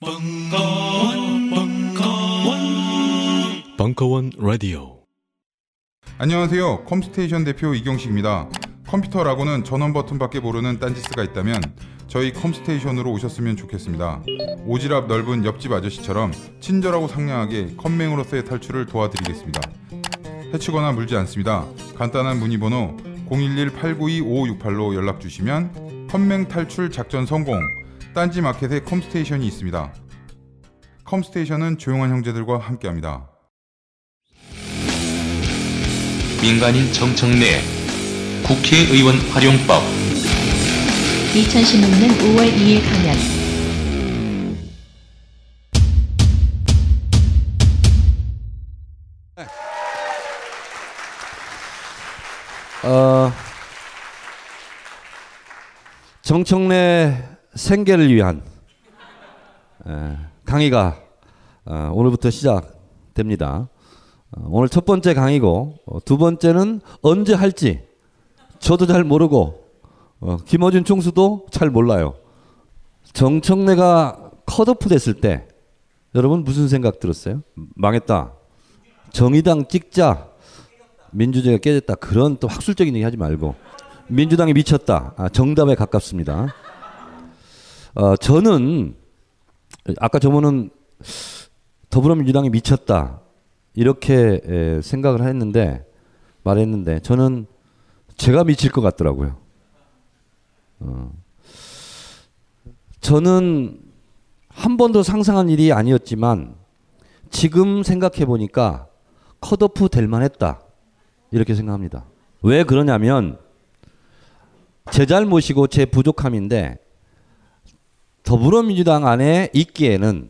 벙커원, 벙커원, 벙커원 라디오. 안녕하세요. 컴스테이션 대표 이경식입니다. 컴퓨터라고는 전원 버튼밖에 모르는 딴지스가 있다면 저희 컴스테이션으로 오셨으면 좋겠습니다. 오지랖 넓은 옆집 아저씨처럼 친절하고 상냥하게 컴맹으로서의 탈출을 도와드리겠습니다. 해치거나 물지 않습니다. 간단한 문의번호 011-892-5568로 연락 주시면 컴맹 탈출 작전 성공 딴지 마켓에 컴스테이션이 있습니다. 컴스테이션은 조용한 형제들과 함께합니다. 민간인 정청래 국회의원 활용법 2016년 5월 2일 강연 어, 정청래 생계를 위한 에, 강의가 어, 오늘부터 시작됩니다. 어, 오늘 첫 번째 강의고 어, 두 번째는 언제 할지 저도 잘 모르고 어, 김어준 총수도 잘 몰라요. 정청래가 컷오프 됐을 때 여러분 무슨 생각 들었어요? 망했다. 정의당 찍자. 민주주의가 깨졌다. 그런 또 학술적인 얘기 하지 말고 민주당이 미쳤다. 아, 정답에 가깝습니다. 어, 저는 아까 저분은 더불어민주당이 미쳤다 이렇게 에, 생각을 했는데 말했는데 저는 제가 미칠 것 같더라고요. 어. 저는 한 번도 상상한 일이 아니었지만 지금 생각해 보니까 컷오프 될 만했다 이렇게 생각합니다. 왜 그러냐면 제 잘못이고 제 부족함인데 더불어민주당 안에 있기에는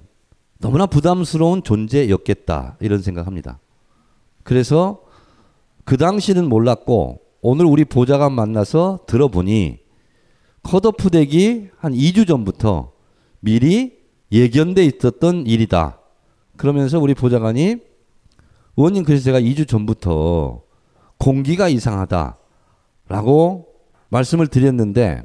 너무나 부담스러운 존재였겠다 이런 생각합니다. 그래서 그 당시는 몰랐고 오늘 우리 보좌관 만나서 들어보니 컷오프 되기 한 2주 전부터 미리 예견돼 있었던 일이다. 그러면서 우리 보좌관이 의원님 그래서 제가 2주 전부터 공기가 이상하다라고 말씀을 드렸는데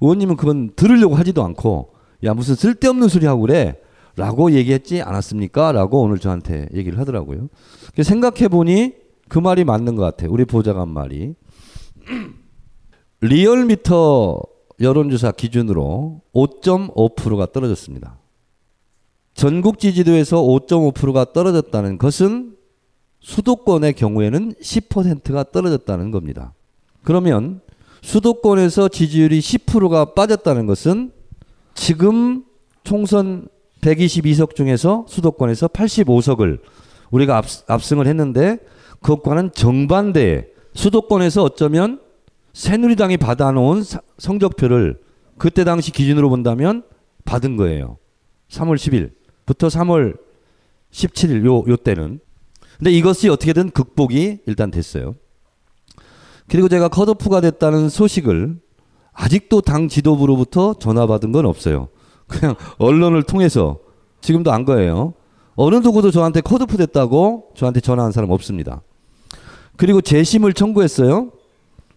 의원님은 그건 들으려고 하지도 않고 야 무슨 쓸데없는 소리 하고 그래 라고 얘기했지 않았습니까? 라고 오늘 저한테 얘기를 하더라고요. 생각해 보니 그 말이 맞는 것 같아요. 우리 보좌관 말이. 리얼미터 여론조사 기준으로 5.5%가 떨어졌습니다. 전국 지지도에서 5.5%가 떨어졌다는 것은 수도권의 경우에는 10%가 떨어졌다는 겁니다. 그러면 수도권에서 지지율이 10%가 빠졌다는 것은 지금 총선 122석 중에서 수도권에서 85석을 우리가 압, 승을 했는데 그것과는 정반대의 수도권에서 어쩌면 새누리당이 받아놓은 사, 성적표를 그때 당시 기준으로 본다면 받은 거예요. 3월 10일부터 3월 17일 요, 요 때는. 근데 이것이 어떻게든 극복이 일단 됐어요. 그리고 제가 컷오프가 됐다는 소식을 아직도 당 지도부로부터 전화 받은 건 없어요. 그냥 언론을 통해서 지금도 안 거예요. 어느 누구도 저한테 컷오프 됐다고 저한테 전화한 사람 없습니다. 그리고 재심을 청구했어요.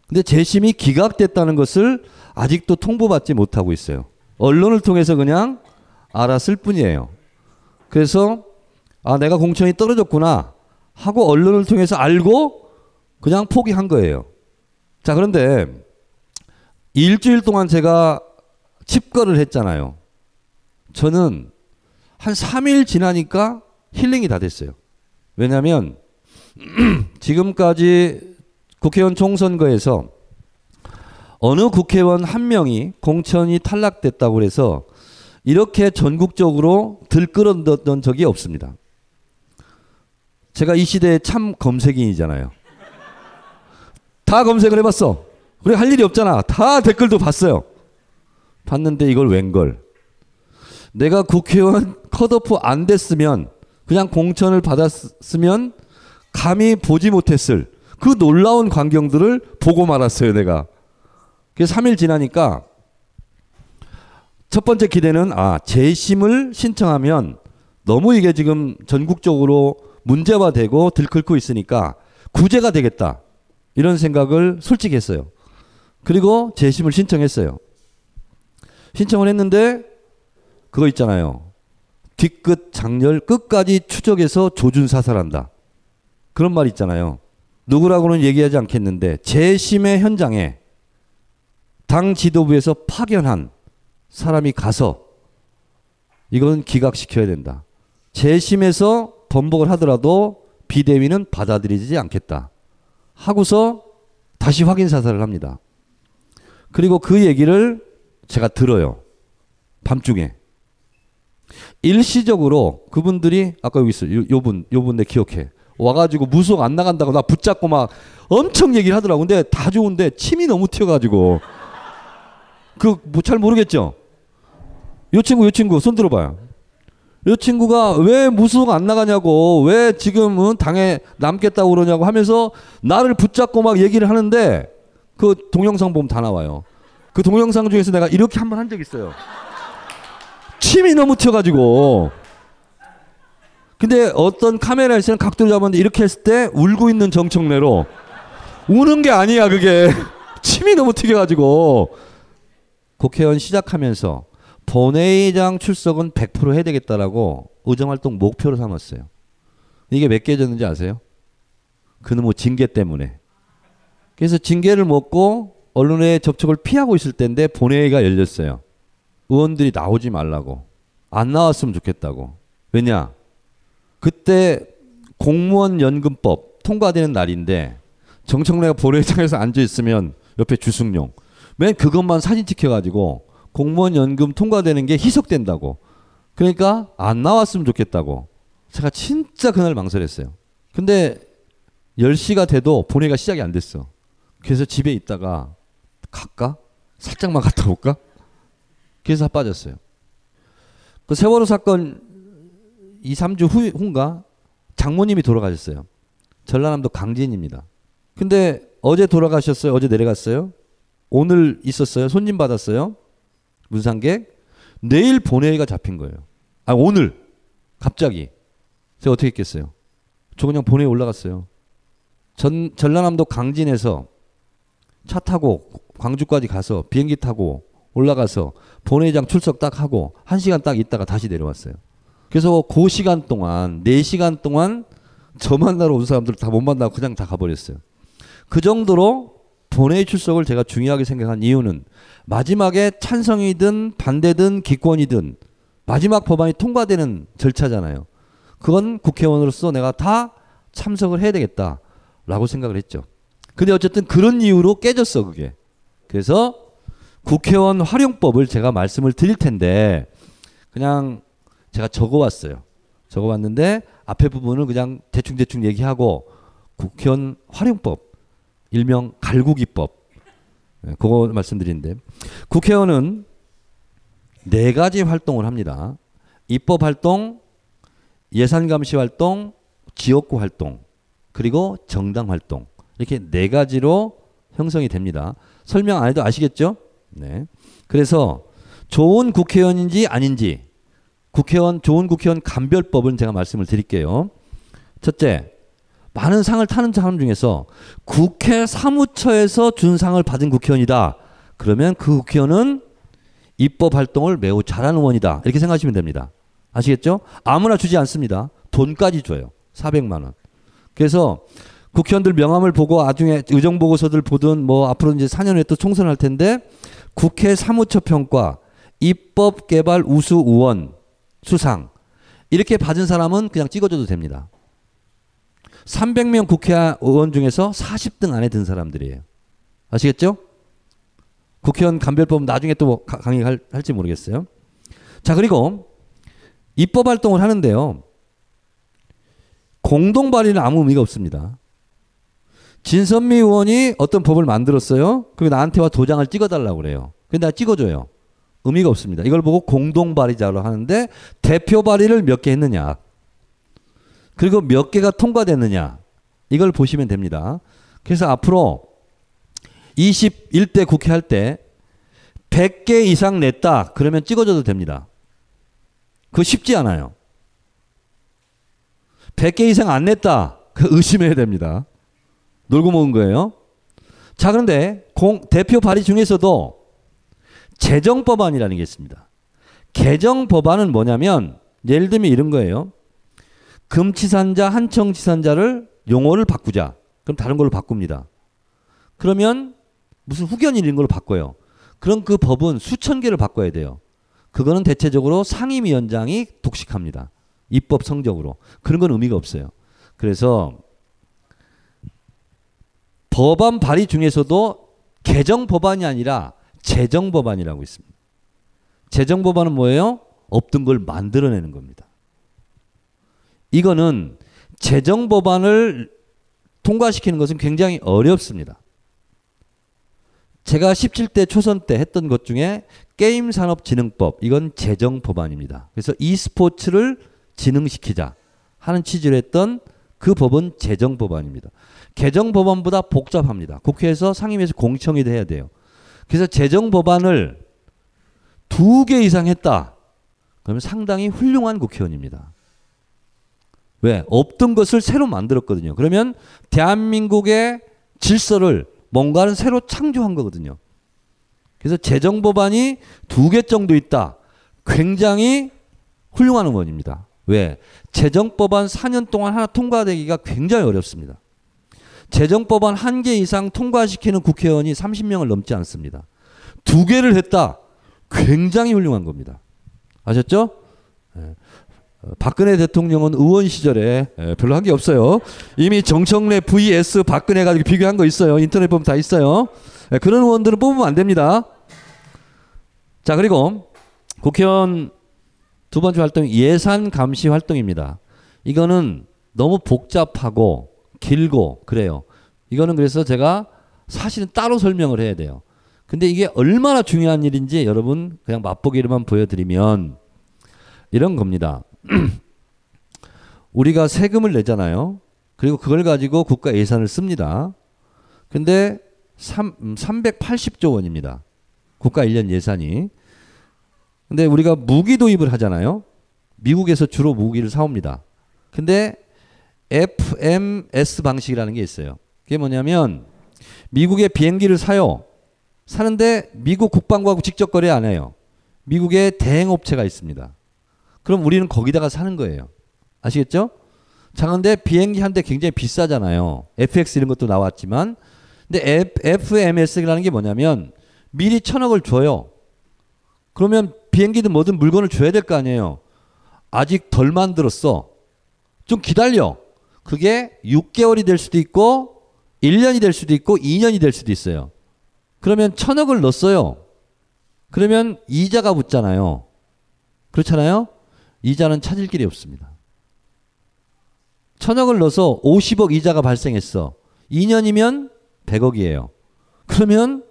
근데 재심이 기각됐다는 것을 아직도 통보받지 못하고 있어요. 언론을 통해서 그냥 알았을 뿐이에요. 그래서 아 내가 공천이 떨어졌구나 하고 언론을 통해서 알고 그냥 포기한 거예요. 자 그런데 일주일 동안 제가 칩거를 했잖아요. 저는 한 3일 지나니까 힐링이 다 됐어요. 왜냐하면 지금까지 국회의원 총선거에서 어느 국회의원 한 명이 공천이 탈락됐다고 해서 이렇게 전국적으로 들끓었던 적이 없습니다. 제가 이 시대의 참 검색인이잖아요. 다 검색을 해봤어. 우리 할 일이 없잖아. 다 댓글도 봤어요. 봤는데 이걸 웬걸. 내가 국회의원 컷오프 안 됐으면 그냥 공천을 받았으면 감히 보지 못했을 그 놀라운 광경들을 보고 말았어요, 내가. 그래서 3일 지나니까 첫 번째 기대는 아, 재심을 신청하면 너무 이게 지금 전국적으로 문제화되고 들끓고 있으니까 구제가 되겠다. 이런 생각을 솔직히 했어요. 그리고 재심을 신청했어요. 신청을 했는데 그거 있잖아요. 뒤끝 장렬 끝까지 추적해서 조준 사살한다. 그런 말 있잖아요. 누구라고는 얘기하지 않겠는데 재심의 현장에 당 지도부에서 파견한 사람이 가서 이건 기각시켜야 된다. 재심에서 번복을 하더라도 비대위는 받아들이지 않겠다. 하고서 다시 확인 사살을 합니다. 그리고 그 얘기를 제가 들어요. 밤중에. 일시적으로 그분들이 아까 여기 있어요. 요, 요분, 요분 내 기억해. 와가지고 무속 안 나간다고 나 붙잡고 막 엄청 얘기를 하더라고. 근데 다 좋은데 침이 너무 튀어가지고. 그뭐잘 모르겠죠? 요 친구, 요 친구 손 들어봐요. 요 친구가 왜 무속 안 나가냐고, 왜 지금은 당에 남겠다고 그러냐고 하면서 나를 붙잡고 막 얘기를 하는데 그 동영상 보면 다 나와요. 그 동영상 중에서 내가 이렇게 한 번 한 적 있어요. 침이 너무 튀어가지고. 근데 어떤 카메라에서는 각도를 잡았는데 이렇게 했을 때 울고 있는 정청래로 우는 게 아니야 그게 침이 너무 튀겨가지고 국회의원 시작하면서 본회의장 출석은 100% 해야 되겠다라고 의정활동 목표로 삼았어요. 이게 몇 개졌는지 아세요? 그놈의 징계 때문에. 그래서 징계를 먹고 언론에 접촉을 피하고 있을 때인데 본회의가 열렸어요. 의원들이 나오지 말라고. 안 나왔으면 좋겠다고. 왜냐? 그때 공무원 연금법 통과되는 날인데 정청래가 본회의장에서 앉아 있으면 옆에 주승용 맨 그것만 사진 찍혀가지고 공무원 연금 통과되는 게 희석된다고. 그러니까 안 나왔으면 좋겠다고. 제가 진짜 그날 망설였어요. 근데 10시가 돼도 본회의가 시작이 안 됐어. 그래서 집에 있다가 갈까? 살짝만 갔다 올까? 그래서 빠졌어요. 그 세월호 사건 2, 3주 후, 후인가 장모님이 돌아가셨어요. 전라남도 강진입니다. 근데 어제 돌아가셨어요? 어제 내려갔어요? 오늘 있었어요? 손님 받았어요? 문상객? 내일 본회의가 잡힌 거예요. 아, 오늘. 갑자기. 제가 어떻게 했겠어요? 저 그냥 본회의 올라갔어요. 전, 전라남도 강진에서 차 타고 광주까지 가서 비행기 타고 올라가서 본회의장 출석 딱 하고 한 시간 딱 있다가 다시 내려왔어요. 그래서 그 시간 동안 네 시간 동안 저 만나러 온 사람들 다 못 만나고 그냥 다 가버렸어요. 그 정도로 본회의 출석을 제가 중요하게 생각한 이유는 마지막에 찬성이든 반대든 기권이든 마지막 법안이 통과되는 절차잖아요. 그건 국회의원으로서 내가 다 참석을 해야 되겠다라고 생각을 했죠. 근데 어쨌든 그런 이유로 깨졌어 그게. 그래서 국회의원 활용법을 제가 말씀을 드릴 텐데 그냥 제가 적어왔어요. 적어왔는데 앞에 부분을 그냥 대충대충 얘기하고 국회의원 활용법 일명 갈구기법 네, 그거 말씀드리는데 국회의원은 네 가지 활동을 합니다. 입법 활동, 예산 감시 활동, 지역구 활동, 그리고 정당 활동 이렇게 네 가지로 형성이 됩니다. 설명 안 해도 아시겠죠? 네. 그래서 좋은 국회의원인지 아닌지 국회의원 좋은 국회의원 감별법은 제가 말씀을 드릴게요. 첫째, 많은 상을 타는 사람 중에서 국회 사무처에서 준 상을 받은 국회의원이다. 그러면 그 국회의원은 입법 활동을 매우 잘하는 의원이다. 이렇게 생각하시면 됩니다. 아시겠죠? 아무나 주지 않습니다. 돈까지 줘요. 400만 원. 그래서 국회의원들 명함을 보고 나중에 의정 보고서들 보든 뭐 앞으로 이제 4년 후에 또 총선할 텐데 국회 사무처 평가 입법 개발 우수 의원 수상 이렇게 받은 사람은 그냥 찍어줘도 됩니다. 300명 국회의원 중에서 40등 안에 든 사람들이에요. 아시겠죠? 국회의원 감별법 나중에 또 강의할지 모르겠어요. 자 그리고 입법 활동을 하는데요. 공동 발의는 아무 의미가 없습니다. 진선미 의원이 어떤 법을 만들었어요. 그게 나한테 와 도장을 찍어달라고 그래요. 근데 나 찍어줘요. 의미가 없습니다. 이걸 보고 공동 발의자로 하는데 대표 발의를 몇 개 했느냐. 그리고 몇 개가 통과됐느냐. 이걸 보시면 됩니다. 그래서 앞으로 21대 국회 할 때 100개 이상 냈다. 그러면 찍어줘도 됩니다. 그거 쉽지 않아요. 100개 이상 안 냈다. 그 의심해야 됩니다. 놀고 먹은 거예요. 자, 그런데 공, 대표 발의 중에서도 재정 법안이라는 게 있습니다. 개정 법안은 뭐냐면 예를 들면 이런 거예요. 금치산자, 한청치산자를 용어를 바꾸자. 그럼 다른 걸로 바꿉니다. 그러면 무슨 후견 이런 걸로 바꿔요. 그럼 그 법은 수천 개를 바꿔야 돼요. 그거는 대체적으로 상임위원장이 독식합니다. 입법 성적으로. 그런 건 의미가 없어요. 그래서 법안 발의 중에서도 개정 법안이 아니라 재정 법안이라고 있습니다. 재정 법안은 뭐예요? 없던 걸 만들어내는 겁니다. 이거는 재정 법안을 통과시키는 것은 굉장히 어렵습니다. 제가 17대 초선 때 했던 것 중에 게임산업진흥법 이건 재정 법안입니다. 그래서 e스포츠를 진흥시키자 하는 취지로 했던 그 법은 재정 법안입니다. 개정 법안보다 복잡합니다. 국회에서 상임위에서 공청이 돼야 돼요. 그래서 재정 법안을 두 개 이상 했다. 그러면 상당히 훌륭한 국회의원입니다. 왜? 없던 것을 새로 만들었거든요. 그러면 대한민국의 질서를 뭔가를 새로 창조한 거거든요. 그래서 재정 법안이 두 개 정도 있다. 굉장히 훌륭한 의원입니다. 왜? 재정 법안 4년 동안 하나 통과되기가 굉장히 어렵습니다. 재정법안 한 개 이상 통과시키는 국회의원이 30명을 넘지 않습니다. 두 개를 했다. 굉장히 훌륭한 겁니다. 아셨죠? 예. 어, 박근혜 대통령은 의원 시절에 예, 별로 한 게 없어요. 이미 정청래 vs 박근혜 가지고 비교한 거 있어요. 인터넷 보면 다 있어요. 예, 그런 의원들은 뽑으면 안 됩니다. 자 그리고 국회의원 두 번째 활동 예산 감시 활동입니다. 이거는 너무 복잡하고 길고 그래요. 이거는 그래서 제가 사실은 따로 설명을 해야 돼요. 근데 이게 얼마나 중요한 일인지 여러분 그냥 맛보기로만 보여드리면 이런 겁니다. 우리가 세금을 내잖아요. 그리고 그걸 가지고 국가 예산을 씁니다. 근데 3, 380조 원입니다. 국가 1년 예산이. 근데 우리가 무기 도입을 하잖아요. 미국에서 주로 무기를 사옵니다. 근데 FMS 방식이라는 게 있어요. 그게 뭐냐면 미국의 비행기를 사요. 사는데 미국 국방부하고 직접 거래 안 해요. 미국의 대행업체가 있습니다. 그럼 우리는 거기다가 사는 거예요. 아시겠죠? 자, 근데 비행기 한 대 굉장히 비싸잖아요. FX 이런 것도 나왔지만. 근데 FMS라는 게 뭐냐면 미리 천억을 줘요. 그러면 비행기든 뭐든 물건을 줘야 될 거 아니에요. 아직 덜 만들었어. 좀 기다려. 그게 6개월이 될 수도 있고 1년이 될 수도 있고 2년이 될 수도 있어요. 그러면 천억을 넣었어요. 그러면 이자가 붙잖아요. 그렇잖아요? 이자는 찾을 길이 없습니다. 천억을 넣어서 50억 이자가 발생했어. 2년이면 100억이에요. 그러면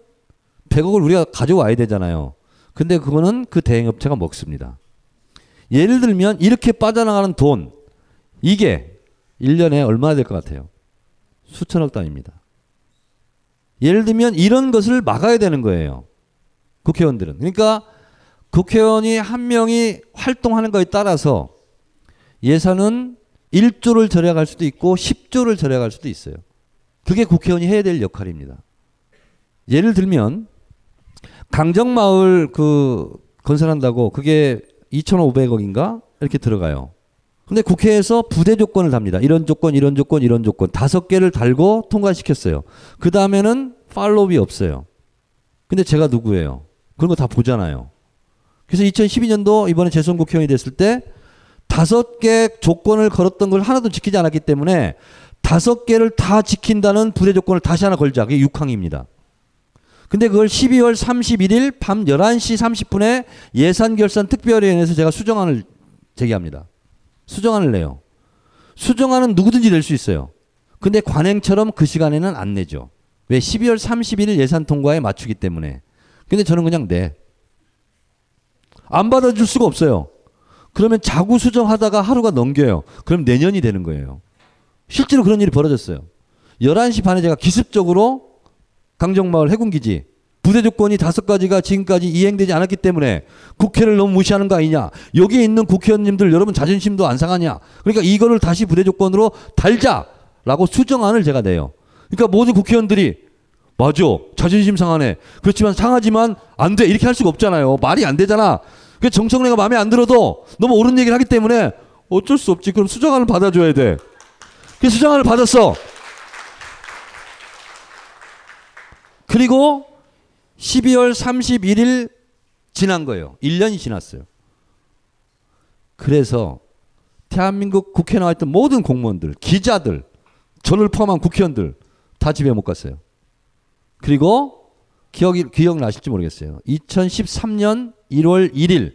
100억을 우리가 가져와야 되잖아요. 근데 그거는 그 대행업체가 먹습니다. 예를 들면 이렇게 빠져나가는 돈 이게 1년에 얼마나 될 것 같아요? 수천억 단위입니다. 예를 들면 이런 것을 막아야 되는 거예요. 국회의원들은. 그러니까 국회의원이 한 명이 활동하는 거에 따라서 예산은 1조를 절약할 수도 있고 10조를 절약할 수도 있어요. 그게 국회의원이 해야 될 역할입니다. 예를 들면 강정마을 그 건설한다고 그게 2,500억인가 이렇게 들어가요. 근데 국회에서 부대 조건을 답니다. 이런 조건, 이런 조건, 이런 조건 다섯 개를 달고 통과시켰어요. 그 다음에는 팔로업이 없어요. 근데 제가 누구예요? 그런 거 다 보잖아요. 그래서 2012년도 이번에 재선 국회의원이 됐을 때 다섯 개 조건을 걸었던 걸 하나도 지키지 않았기 때문에 다섯 개를 다 지킨다는 부대 조건을 다시 하나 걸자. 그게 6항입니다. 근데 그걸 12월 31일 밤 11시 30분에 예산결산 특별위원회에서 제가 수정안을 제기합니다. 수정안을 내요. 수정안은 누구든지 낼 수 있어요. 근데 관행처럼 그 시간에는 안 내죠. 왜? 12월 31일 예산 통과에 맞추기 때문에. 근데 저는 그냥 내. 안 받아줄 수가 없어요. 그러면 자구 수정하다가 하루가 넘겨요. 그럼 내년이 되는 거예요. 실제로 그런 일이 벌어졌어요. 11시 반에 제가 기습적으로 강정마을 해군기지 부대 조건이 다섯 가지가 지금까지 이행되지 않았기 때문에 국회를 너무 무시하는 거 아니냐. 여기에 있는 국회의원님들 여러분 자존심도 안 상하냐. 그러니까 이거를 다시 부대 조건으로 달자라고 수정안을 제가 내요. 그러니까 모든 국회의원들이 맞아. 자존심 상하네. 그렇지만 상하지만 안 돼. 이렇게 할 수가 없잖아요. 말이 안 되잖아. 그 정청래가 마음에 안 들어도 너무 옳은 얘기를 하기 때문에 어쩔 수 없지. 그럼 수정안을 받아줘야 돼. 그 수정안을 받았어. 그리고 12월 31일 지난 거예요. 1년이 지났어요. 그래서 대한민국 국회에 나와 있던 모든 공무원들, 기자들, 저를 포함한 국회의원들 다 집에 못 갔어요. 그리고 기억이 기억나실지 모르겠어요. 2013년 1월 1일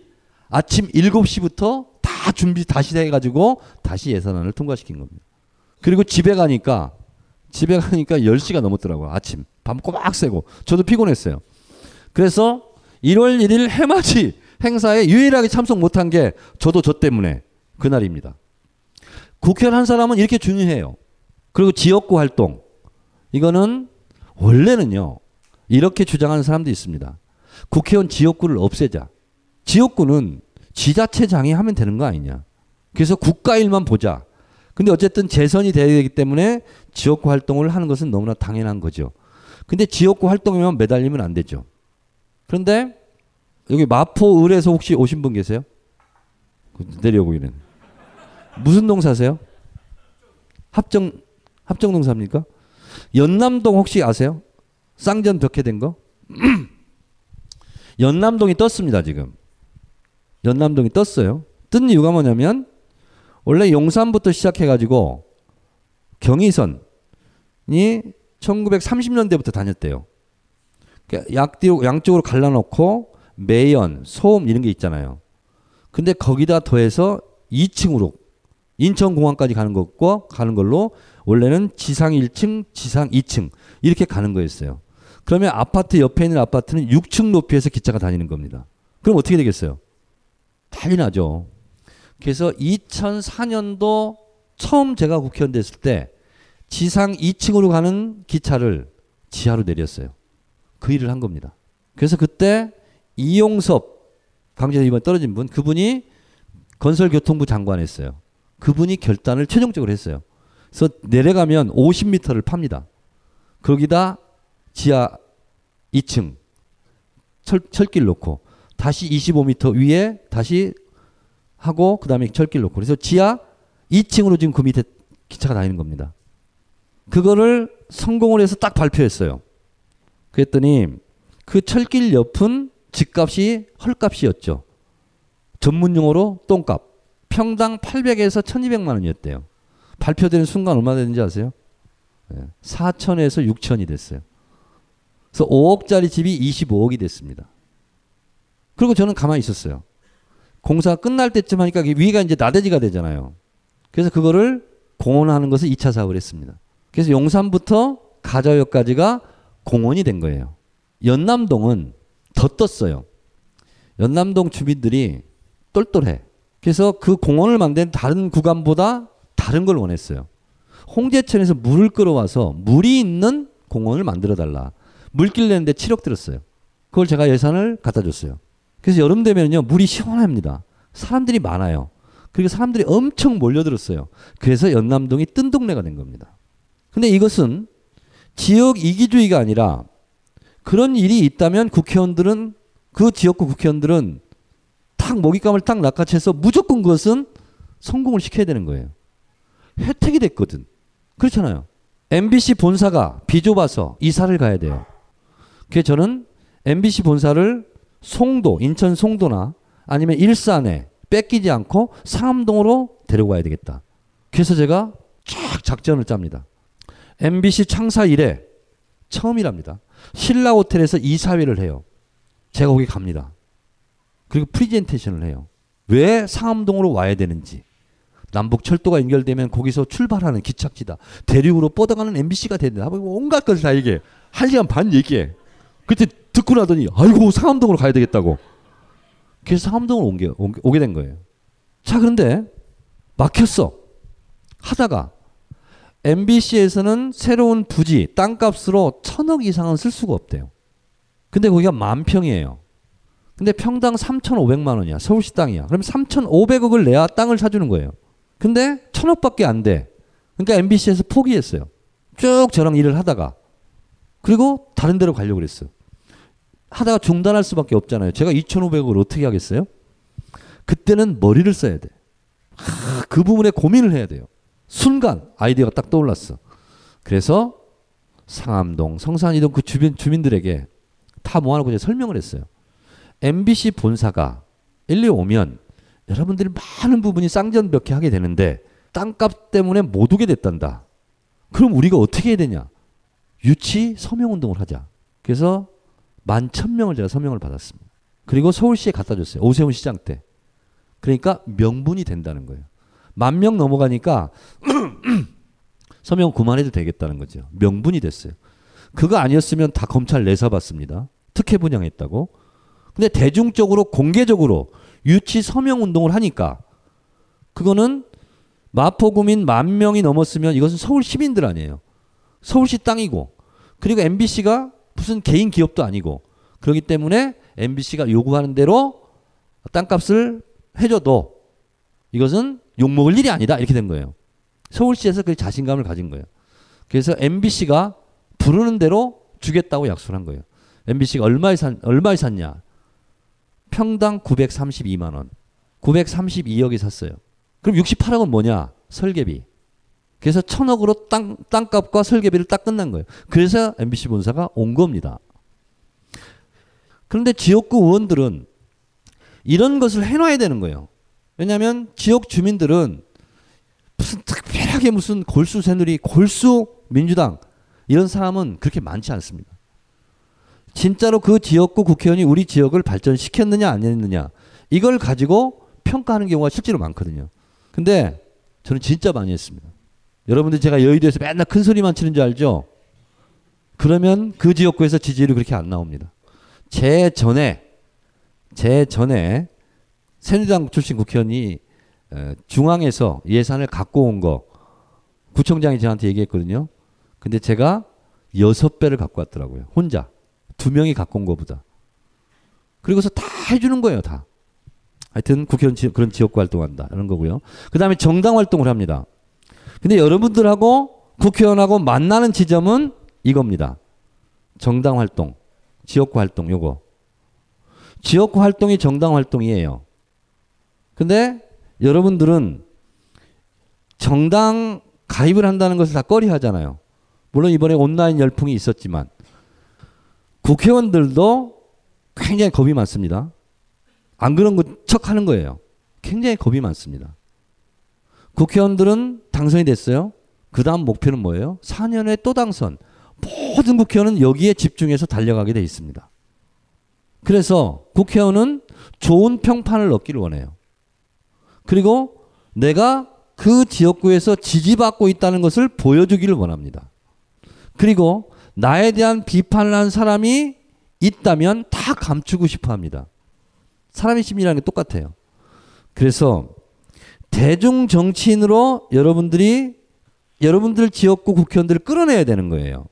아침 7시부터 다 준비 다시 해 가지고 다시 예산안을 통과시킨 겁니다. 그리고 집에 가니까 집에 가니까 10시가 넘었더라고요. 아침. 밤 꼬박 새고. 저도 피곤했어요. 그래서 1월 1일 해맞이 행사에 유일하게 참석 못한 게 저도 저 때문에 그날입니다. 국회의원 한 사람은 이렇게 중요해요. 그리고 지역구 활동. 이거는 원래는요. 이렇게 주장하는 사람도 있습니다. 국회의원 지역구를 없애자. 지역구는 지자체장이 하면 되는 거 아니냐. 그래서 국가 일만 보자. 근데 어쨌든 재선이 돼야 되기 때문에 지역구 활동을 하는 것은 너무나 당연한 거죠. 근데 지역구 활동에만 매달리면 안 되죠. 그런데 여기 마포 을에서 혹시 오신 분 계세요? 그 내려보기는 무슨 동 사세요? 합정 합정동 삽니까? 연남동 혹시 아세요? 쌍전 벽해 된 거? 연남동이 떴습니다 지금. 연남동이 떴어요. 뜬 이유가 뭐냐면 원래 용산부터 시작해 가지고 경의선이 1930년대부터 다녔대요. 그러니까 약뒤로 양쪽으로 갈라놓고 매연, 소음 이런 게 있잖아요. 근데 거기다 더해서 2층으로 인천공항까지 가는 것과 가는 걸로 원래는 지상 1층, 지상 2층 이렇게 가는 거였어요. 그러면 아파트 옆에 있는 아파트는 6층 높이에서 기차가 다니는 겁니다. 그럼 어떻게 되겠어요? 난리 나죠. 그래서 2004년도 처음 제가 국회의원 됐을 때 지상 2층으로 가는 기차를 지하로 내렸어요. 그 일을 한 겁니다. 그래서 그때 이용섭 강제로 이번 떨어진 분 그분이 건설교통부 장관했어요. 그분이 결단을 최종적으로 했어요. 그래서 내려가면 50m를 팝니다. 거기다 지하 2층 철, 철길 놓고 다시 25m 위에 다시 하고 그다음에 철길 놓고 그래서 지하 2층으로 지금 그 밑에 기차가 다니는 겁니다. 그거를 성공을 해서 딱 발표했어요. 그랬더니 그 철길 옆은 집값이 헐값이었죠. 전문 용어로 똥값. 평당 800에서 1200만 원이었대요. 발표되는 순간 얼마 되는지 아세요? 4천에서 6천이 됐어요. 그래서 5억짜리 집이 25억이 됐습니다. 그리고 저는 가만히 있었어요. 공사 끝날 때쯤 하니까 위가 이제 나대지가 되잖아요. 그래서 그거를 공원하는 것을 2차 사업을 했습니다. 그래서 용산부터 가자역까지가 공원이 된 거예요. 연남동은 더 떴어요. 연남동 주민들이 똘똘해. 그래서 그 공원을 만든 다른 구간보다 다른 걸 원했어요. 홍제천에서 물을 끌어와서 물이 있는 공원을 만들어 달라. 물길 내는데 7억 들었어요. 그걸 제가 예산을 갖다 줬어요. 그래서 여름 되면요 물이 시원합니다. 사람들이 많아요. 그리고 사람들이 엄청 몰려들었어요. 그래서 연남동이 뜬 동네가 된 겁니다. 근데 이것은 지역 이기주의가 아니라 그런 일이 있다면 국회의원들은 그 지역구 국회의원들은 탁 먹잇감을 딱 낚아채서 무조건 그것은 성공을 시켜야 되는 거예요. 혜택이 됐거든. 그렇잖아요. MBC 본사가 비좁아서 이사를 가야 돼요. 그래서 저는 MBC 본사를 송도, 인천 송도나 아니면 일산에 뺏기지 않고 상암동으로 데려가야 되겠다. 그래서 제가 쫙 작전을 짭니다. MBC 창사 이래 처음이랍니다. 신라 호텔에서 이사회를 해요. 제가 거기 갑니다. 그리고 프리젠테이션을 해요. 왜 상암동으로 와야 되는지. 남북 철도가 연결되면 거기서 출발하는 기착지다. 대륙으로 뻗어가는 MBC가 된다. 뭐 온갖 것을 다 얘기해. 한 시간 반 얘기해. 그때 듣고 나더니 아이고 상암동으로 가야 되겠다고. 그래서 상암동으로 옮게, 오게 된 거예요. 자 그런데 막혔어. 하다가 MBC에서는 새로운 부지, 땅값으로 천억 이상은 쓸 수가 없대요. 근데 거기가 만 평이에요. 근데 평당 3,500만 원이야. 서울시 땅이야. 그럼 3,500억을 내야 땅을 사주는 거예요. 근데 천억밖에 안 돼. 그러니까 MBC에서 포기했어요. 쭉 저랑 일을 하다가. 그리고 다른 데로 가려고 그랬어. 하다가 중단할 수밖에 없잖아요. 제가 2,500억을 어떻게 하겠어요? 그때는 머리를 써야 돼. 하, 그 부분에 고민을 해야 돼요. 순간 아이디어가 딱 떠올랐어. 그래서 상암동, 성산이동 그 주변 주민들에게 다 모아놓고 이제 설명을 했어요. MBC 본사가 일리 오면 여러분들이 많은 부분이 쌍전벽해 하게 되는데 땅값 때문에 못 오게 됐단다. 그럼 우리가 어떻게 해야 되냐? 유치 서명 운동을 하자. 그래서 만 천 명을 제가 서명을 받았습니다. 그리고 서울시에 갖다 줬어요. 오세훈 시장 때. 그러니까 명분이 된다는 거예요. 만 명 넘어가니까 서명 그만해도 되겠다는 거죠. 명분이 됐어요. 그거 아니었으면 다 검찰 내사 받습니다. 특혜 분양했다고. 근데 대중적으로 공개적으로 유치 서명 운동을 하니까 그거는 마포구민 만 명이 넘었으면 이것은 서울 시민들 아니에요. 서울시 땅이고 그리고 MBC가 무슨 개인 기업도 아니고 그렇기 때문에 MBC가 요구하는 대로 땅값을 해줘도 이것은 욕먹을 일이 아니다 이렇게 된 거예요. 서울시에서 그 자신감을 가진 거예요. 그래서 MBC가 부르는 대로 주겠다고 약속을 한 거예요. MBC가 얼마에 산 얼마에 샀냐? 평당 932만 원. 932억이 샀어요. 그럼 68억은 뭐냐? 설계비. 그래서 천억으로 땅, 땅값과 설계비를 딱 끝난 거예요. 그래서 MBC 본사가 온 겁니다. 그런데 지역구 의원들은 이런 것을 해놔야 되는 거예요. 왜냐하면 지역 주민들은 무슨 특별하게 무슨 골수 새누리, 골수 민주당 이런 사람은 그렇게 많지 않습니다. 진짜로 그 지역구 국회의원이 우리 지역을 발전시켰느냐 안 했느냐 이걸 가지고 평가하는 경우가 실제로 많거든요. 근데 저는 진짜 많이 했습니다. 여러분들 제가 여의도에서 맨날 큰 소리만 치는 줄 알죠? 그러면 그 지역구에서 지지율이 그렇게 안 나옵니다. 제 전에 제 전에 새누리당 출신 국회의원이 중앙에서 예산을 갖고 온 거 구청장이 저한테 얘기했거든요. 근데 제가 여섯 배를 갖고 왔더라고요. 혼자. 두 명이 갖고 온 거보다. 그리고서 다 해주는 거예요, 다. 하여튼 국회의원 지, 그런 지역구 활동한다. 이런 거고요. 그 다음에 정당 활동을 합니다. 근데 여러분들하고 국회의원하고 만나는 지점은 이겁니다. 정당 활동, 지역구 활동, 요거. 지역구 활동이 정당 활동이에요. 근데 여러분들은 정당 가입을 한다는 것을 다 꺼리 하잖아요. 물론 이번에 온라인 열풍이 있었지만 국회의원들도 굉장히 겁이 많습니다. 안 그런 척 하는 거예요. 굉장히 겁이 많습니다. 국회의원들은 당선이 됐어요. 그 다음 목표는 뭐예요? 4년에 또 당선. 모든 국회의원은 여기에 집중해서 달려가게 돼 있습니다. 그래서 국회의원은 좋은 평판을 얻기를 원해요. 그리고 내가 그 지역구에서 지지받고 있다는 것을 보여주기를 원합니다. 그리고 나에 대한 비판을 한 사람이 있다면 다 감추고 싶어 합니다. 사람의 심리라는 게 똑같아요. 그래서 대중 정치인으로 여러분들이 여러분들 지역구 국회의원들을 끌어내야 되는 거예요.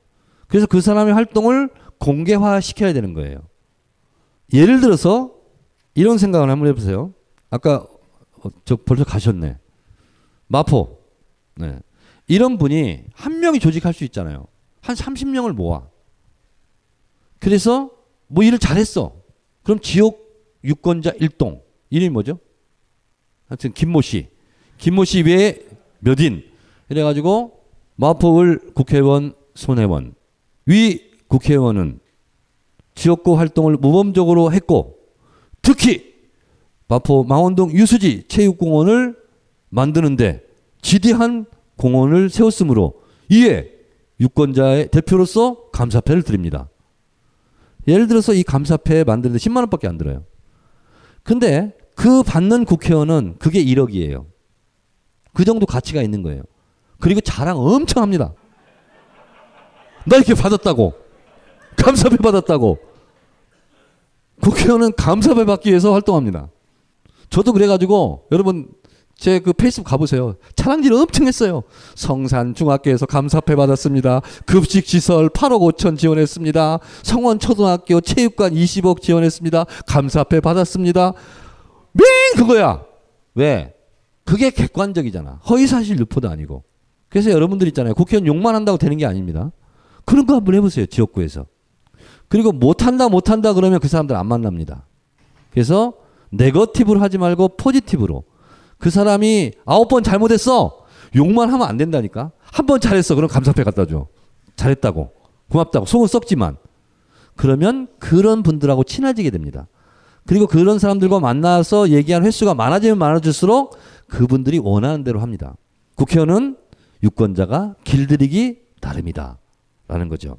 그래서 그 사람의 활동을 공개화 시켜야 되는 거예요. 예를 들어서 이런 생각을 한번 해보세요. 아까 어, 저 벌써 가셨네. 마포. 네. 이런 분이 한 명이 조직할 수 있잖아요. 한 30명을 모아. 그래서 뭐 일을 잘했어. 그럼 지역 유권자 일동 이름이 뭐죠? 하여튼 김모 씨. 김모 씨 외에 몇 인. 이래가지고 마포을 국회의원 손혜원. 위 국회의원은 지역구 활동을 모범적으로 했고 특히 마포 망원동 유수지 체육공원을 만드는데 지대한 공원을 세웠으므로 이에 유권자의 대표로서 감사패를 드립니다. 예를 들어서 이 감사패 만드는데 10만 원밖에 안 들어요. 근데 그 받는 국회의원은 그게 1억이에요. 그 정도 가치가 있는 거예요. 그리고 자랑 엄청 합니다. 나 이렇게 받았다고. 감사패 받았다고. 국회의원은 감사패 받기 위해서 활동합니다. 저도 그래가지고 여러분 제 그 페이스북 가보세요. 차량질 엄청 했어요. 성산 중학교에서 감사패 받았습니다. 급식 시설 8억 5천 지원했습니다. 성원 초등학교 체육관 20억 지원했습니다. 감사패 받았습니다. 맨 그거야. 왜? 그게 객관적이잖아. 허위사실 유포도 아니고. 그래서 여러분들 있잖아요. 국회의원 욕만 한다고 되는 게 아닙니다. 그런 거 한번 해보세요. 지역구에서. 그리고 못한다 못한다 그러면 그 사람들 안 만납니다. 그래서 네거티브로 하지 말고 포지티브로. 그 사람이 아홉 번 잘못했어. 욕만 하면 안 된다니까. 한 번 잘했어. 그럼 감사패 갖다 줘. 잘했다고. 고맙다고. 속은 썩지만. 그러면 그런 분들하고 친해지게 됩니다. 그리고 그런 사람들과 만나서 얘기하는 횟수가 많아지면 많아질수록 그분들이 원하는 대로 합니다. 국회의원은 유권자가 길들이기 나름이다. 라는 거죠.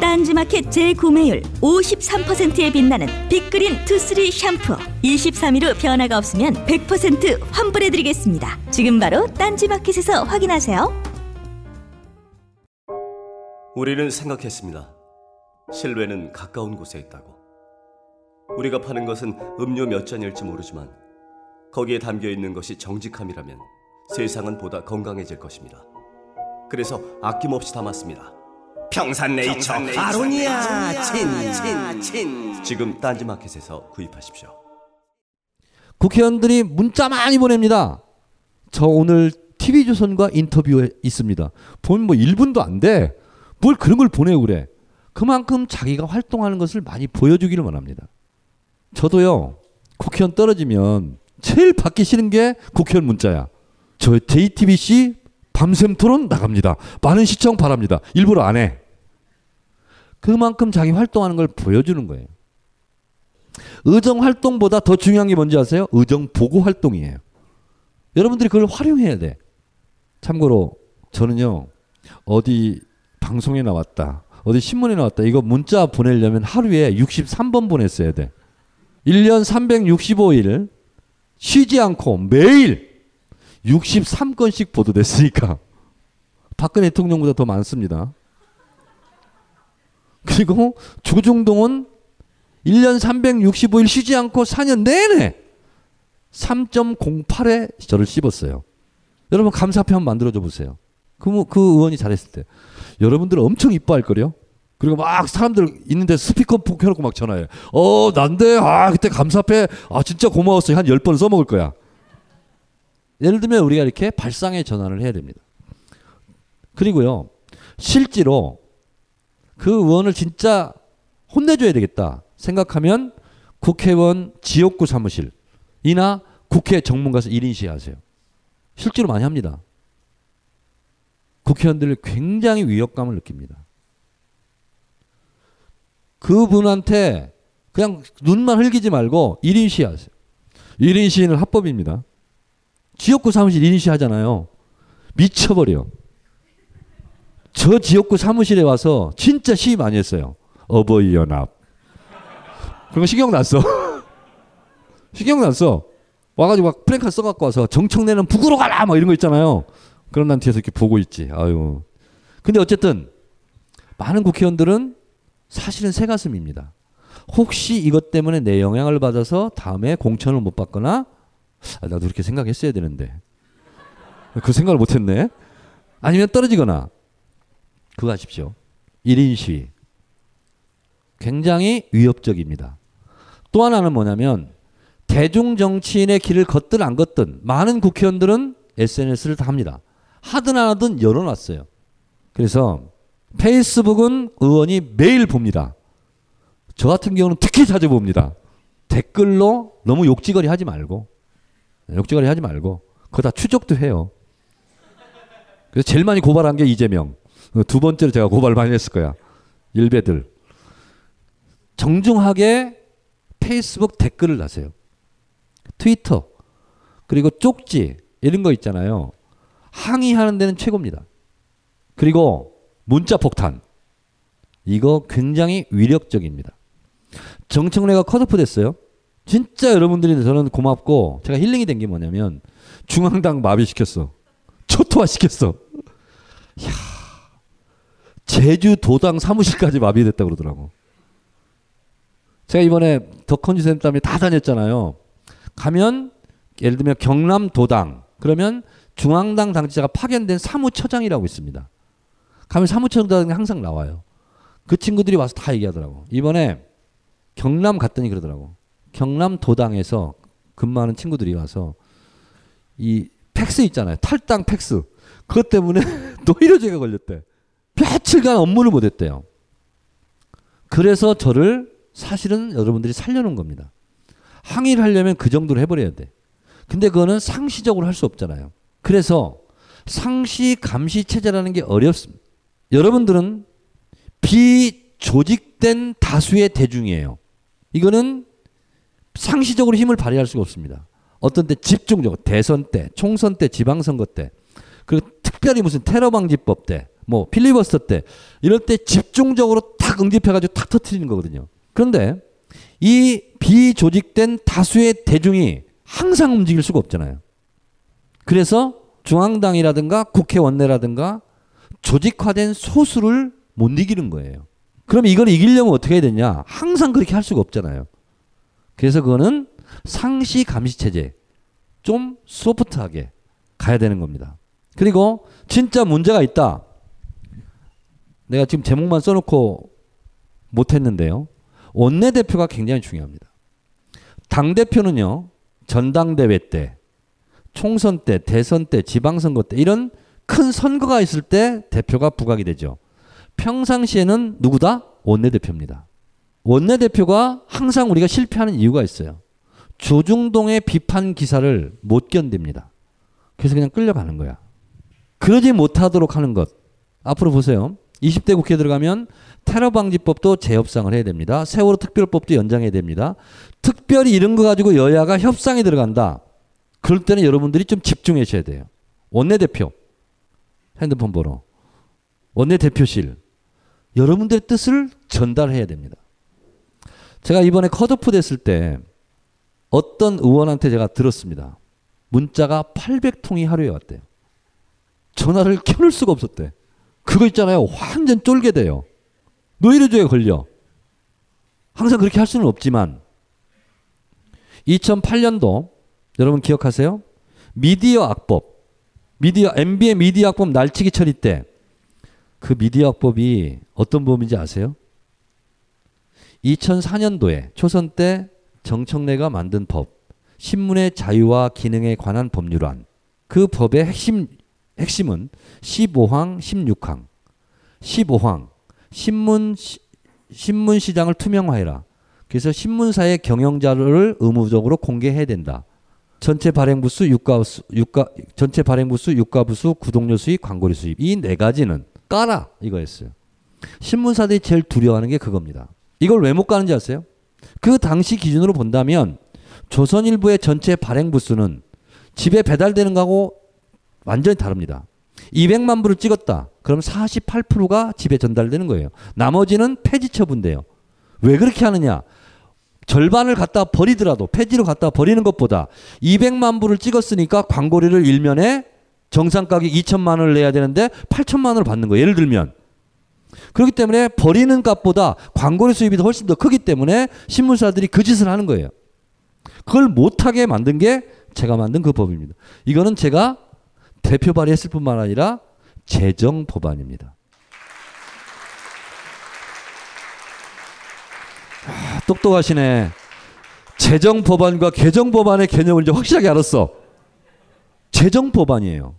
딴지마켓 재구매율 53%에 빛나는 빅그린 투쓰리 샴푸 23일 후 변화가 없으면 100% 환불해드리겠습니다. 지금 바로 딴지마켓에서 확인하세요. 우리는 생각했습니다. 실외는 가까운 곳에 있다고. 우리가 파는 것은 음료 몇 잔일지 모르지만 거기에 담겨 있는 것이 정직함이라면 세상은 보다 건강해질 것입니다. 그래서 아낌없이 담았습니다. 평산네이처, 아로니아 친친친 지금 딴지마켓에서 구입하십시오. 국회의원들이 문자 많이 보냅니다. 저 오늘 TV조선과 인터뷰에 있습니다. 보면 뭐 1분도 안 돼. 뭘 그런 걸 보내고 그래. 그만큼 자기가 활동하는 것을 많이 보여주기를 원합니다. 저도요, 국회의원 떨어지면 제일 받기 싫은 게 국회의원 문자야. 저 JTBC 밤샘 토론 나갑니다. 많은 시청 바랍니다. 일부러 안 해. 그만큼 자기 활동하는 걸 보여주는 거예요. 의정 활동보다 더 중요한 게 뭔지 아세요? 의정 보고 활동이에요. 여러분들이 그걸 활용해야 돼. 참고로 저는요 어디 방송에 나왔다, 어디 신문에 나왔다 이거 문자 보내려면 하루에 63번 보냈어야 돼. 1년 365일 쉬지 않고 매일 63건씩 보도됐으니까 박근혜 대통령보다 더 많습니다. 그리고 조중동은 1년 365일 쉬지 않고 4년 내내 3.08에 저를 씹었어요. 여러분 감사표 만들어줘 보세요. 그, 그 의원이 잘했을 때. 여러분들 엄청 이뻐할 거요. 그리고 막 사람들 있는데 스피커 켜놓고 막 전화해. 어, 난데, 아, 그때 감사패, 아, 진짜 고마웠어요. 한 10번 써먹을 거야. 예를 들면 우리가 이렇게 발상의 전환을 해야 됩니다. 그리고요, 실제로 그 의원을 진짜 혼내줘야 되겠다 생각하면 국회의원 지역구 사무실이나 국회 정문 가서 1인 시 하세요. 실제로 많이 합니다. 국회의원들 굉장히 위협감을 느낍니다. 그분한테 그냥 눈만 흘기지 말고 1인 시하세요. 1인 시위는 합법입니다. 지역구 사무실 1인 시 하잖아요. 미쳐버려. 저 지역구 사무실에 와서 진짜 시위 많이 했어요. 어버이 연합. 그런 거 신경 났어. 신경 났어. 와가지고 막 프랭카 써갖고 와서 정청래는 북으로 가라! 막 이런 거 있잖아요. 그럼 난 뒤에서 이렇게 보고 있지. 아유. 근데 어쨌든 많은 국회의원들은 사실은 새 가슴입니다. 혹시 이것 때문에 내 영향을 받아서 다음에 공천을 못 받거나 아, 나도 그렇게 생각했어야 되는데 그 생각을 못했네. 아니면 떨어지거나 그거 하십시오. 1인 시위. 굉장히 위협적입니다. 또 하나는 뭐냐면 대중 정치인의 길을 걷든 안 걷든 많은 국회의원들은 SNS를 다 합니다. 하든 안 하든 열어놨어요. 그래서 페이스북은 의원이 매일 봅니다. 저 같은 경우는 특히 자주 봅니다. 댓글로 너무 욕지거리 하지 말고 욕지거리 하지 말고 그거 다 추적도 해요. 그래서 제일 많이 고발한 게 이재명. 두 번째로 제가 고발 많이 했을 거야. 일베들. 정중하게 페이스북 댓글을 다세요. 트위터 그리고 쪽지 이런 거 있잖아요. 항의하는 데는 최고입니다. 그리고 문자 폭탄 이거 굉장히 위력적입니다. 정청래가 컷오프 됐어요. 진짜 여러분들이 저는 고맙고 제가 힐링이 된 게 뭐냐면 중앙당 마비시켰어. 초토화 시켰어. 야 제주도당 사무실까지 마비됐다 그러더라고. 제가 이번에 더 컨디센 때문에 다 다녔잖아요. 가면 예를 들면 경남도당 그러면 중앙당 당지자가 파견된 사무처장이라고 있습니다. 가면 사무처장이 항상 나와요. 그 친구들이 와서 다 얘기하더라고. 이번에 경남 갔더니 그러더라고. 경남 도당에서 근무하는 친구들이 와서 이 팩스 있잖아요. 탈당 팩스. 그것 때문에 노이로제가 걸렸대. 며칠간 업무를 못했대요. 그래서 저를 사실은 여러분들이 살려놓은 겁니다. 항의를 하려면 그 정도로 해버려야 돼. 근데 그거는 상시적으로 할 수 없잖아요. 그래서 상시 감시 체제라는 게 어렵습니다. 여러분들은 비조직된 다수의 대중이에요. 이거는 상시적으로 힘을 발휘할 수가 없습니다. 어떤 때 집중적으로 대선 때, 총선 때, 지방선거 때, 그리고 특별히 무슨 테러 방지법 때, 뭐 필리버스터 때 이럴 때 집중적으로 탁 응집해가지고 탁 터트리는 거거든요. 그런데 이 비조직된 다수의 대중이 항상 움직일 수가 없잖아요. 그래서 중앙당이라든가 국회 원내라든가 조직화된 소수를 못 이기는 거예요. 그럼 이걸 이기려면 어떻게 해야 되냐? 항상 그렇게 할 수가 없잖아요. 그래서 그거는 상시 감시 체제 좀 소프트하게 가야 되는 겁니다. 그리고 진짜 문제가 있다. 내가 지금 제목만 써놓고 못했는데요. 원내대표가 굉장히 중요합니다. 당대표는요, 전당대회 때, 총선 때, 대선 때, 지방선거 때, 이런 큰 선거가 있을 때 대표가 부각이 되죠. 평상시에는 누구다? 원내대표입니다. 원내대표가 항상 우리가 실패하는 이유가 있어요. 조중동의 비판 기사를 못 견딥니다. 그래서 그냥 끌려가는 거야. 그러지 못하도록 하는 것. 앞으로 보세요. 20대 국회에 들어가면 테러 방지법도 재협상을 해야 됩니다. 세월호 특별법도 연장해야 됩니다. 특별히 이런 거 가지고 여야가 협상이 들어간다. 그럴 때는 여러분들이 좀 집중하셔야 돼요. 원내대표 핸드폰 번호 원내대표실 여러분들의 뜻을 전달해야 됩니다. 제가 이번에 컷오프 됐을 때 어떤 의원한테 제가 들었습니다. 문자가 800통이 하루에 왔대요. 전화를 켜놓을 수가 없었대. 그거 있잖아요. 완전 쫄게 돼요. 노이로조에 걸려. 항상 그렇게 할 수는 없지만 2008년도 여러분 기억하세요? 미디어 악법. 미디어 MB의 미디어 악법 날치기 처리 때 그 미디어 악법이 어떤 법인지 아세요? 2004년도에 초선 때 정청래가 만든 법 신문의 자유와 기능에 관한 법률안 그 법의 핵심 핵심은 15항 16항 15항 신문 시, 신문 시장을 투명화해라. 그래서 신문사의 경영 자료를 의무적으로 공개해야 된다. 전체 발행 부수, 유가 유가 전체 발행 부수, 유가 부수, 구독료 수입, 광고료 수입 이 네 가지는 까라 이거였어요. 신문사들이 제일 두려워하는 게 그겁니다. 이걸 왜 못 가는지 아세요? 그 당시 기준으로 본다면 조선일보의 전체 발행 부수는 집에 배달되는 거하고 완전히 다릅니다. 200만 부를 찍었다. 그럼 48%가 집에 전달되는 거예요. 나머지는 폐지 처분돼요. 왜 그렇게 하느냐? 절반을 갖다 버리더라도 폐지로 갖다 버리는 것보다 200만 부를 찍었으니까 광고료를 일면에 정상 가격 2천만 원을 내야 되는데 8천만 원을 받는 거예요. 예를 들면 그렇기 때문에 버리는 값보다 광고료 수입이 훨씬 더 크기 때문에 신문사들이 그 짓을 하는 거예요. 그걸 못하게 만든 게 제가 만든 그 법입니다. 이거는 제가 대표 발의했을 뿐만 아니라 재정 법안입니다. 아, 똑똑하시네. 재정 법안과 개정 법안의 개념을 이제 확실하게 알았어. 재정 법안이에요.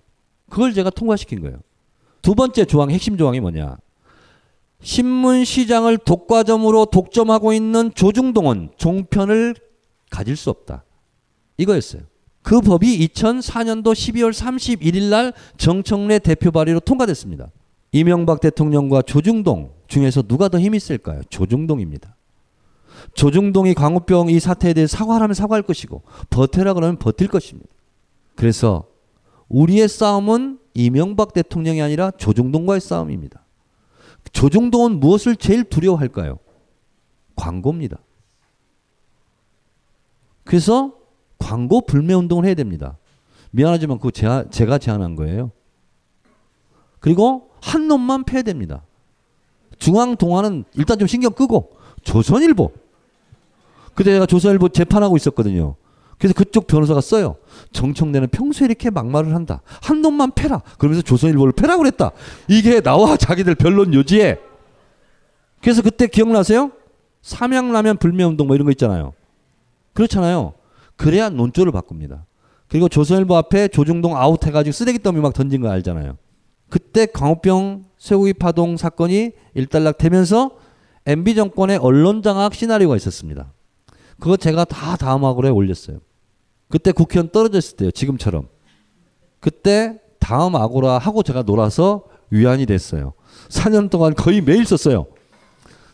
그걸 제가 통과시킨 거예요. 두 번째 조항 핵심 조항이 뭐냐? 신문 시장을 독과점으로 독점하고 있는 조중동은 종편을 가질 수 없다. 이거였어요. 그 법이 2004년도 12월 31일 날 정청래 대표 발의로 통과됐습니다. 이명박 대통령과 조중동 중에서 누가 더 힘이 있을까요? 조중동입니다. 조중동이 광우병 이 사태에 대해 사과하면 사과할 것이고 버텨라 그러면 버틸 것입니다. 그래서 우리의 싸움은 이명박 대통령이 아니라 조중동과의 싸움입니다. 조중동은 무엇을 제일 두려워할까요? 광고입니다. 그래서 광고 불매 운동을 해야 됩니다. 미안하지만 그거 제가, 제가 제안한 거예요. 그리고 한 놈만 패야 됩니다. 중앙 동아는 일단 좀 신경 끄고 조선일보. 그때 제가 조선일보 재판하고 있었거든요. 그래서 그쪽 변호사가 써요. 정청래는 평소에 이렇게 막말을 한다. 한 놈만 패라. 그러면서 조선일보를 패라 그랬다. 이게 나와 자기들 변론 요지에. 그래서 그때 기억나세요? 삼양라면 불매운동 뭐 이런 거 있잖아요. 그렇잖아요. 그래야 논조를 바꿉니다. 그리고 조선일보 앞에 조중동 아웃해가지고 쓰레기 더미 막 던진 거 알잖아요. 그때 광우병 쇠고기 파동 사건이 일단락되면서 MB 정권의 언론 장악 시나리오가 있었습니다. 그거 제가 다 다음 화글에 올렸어요. 그때 국회의원 떨어졌을 때요. 지금처럼. 그때 다음 아고라 하고 제가 놀아서 위안이 됐어요. 4년 동안 거의 매일 썼어요.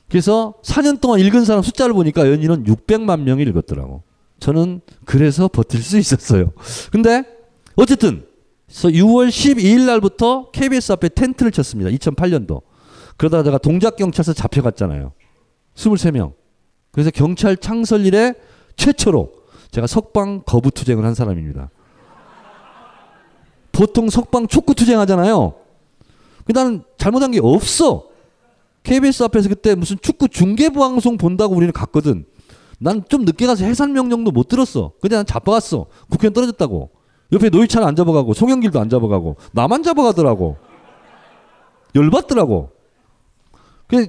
그래서 4년 동안 읽은 사람 숫자를 보니까 연인은 600만 명이 읽었더라고. 저는 그래서 버틸 수 있었어요. 근데 어쨌든 6월 12일 날부터 KBS 앞에 텐트를 쳤습니다. 2008년도. 그러다가 제가 동작경찰서 잡혀갔잖아요. 23명. 그래서 경찰 창설 일에 최초로 제가 석방 거부 투쟁을 한 사람입니다. 보통 석방 촉구 투쟁하잖아요. 나는 잘못한 게 없어. KBS 앞에서 그때 무슨 축구 중계 방송 본다고 우리는 갔거든. 난 좀 늦게 가서 해산 명령도 못 들었어. 근데 난 잡아갔어. 국회의원 떨어졌다고. 옆에 노희찬 안 잡아가고 송영길도 안 잡아가고 나만 잡아가더라고. 열받더라고. 그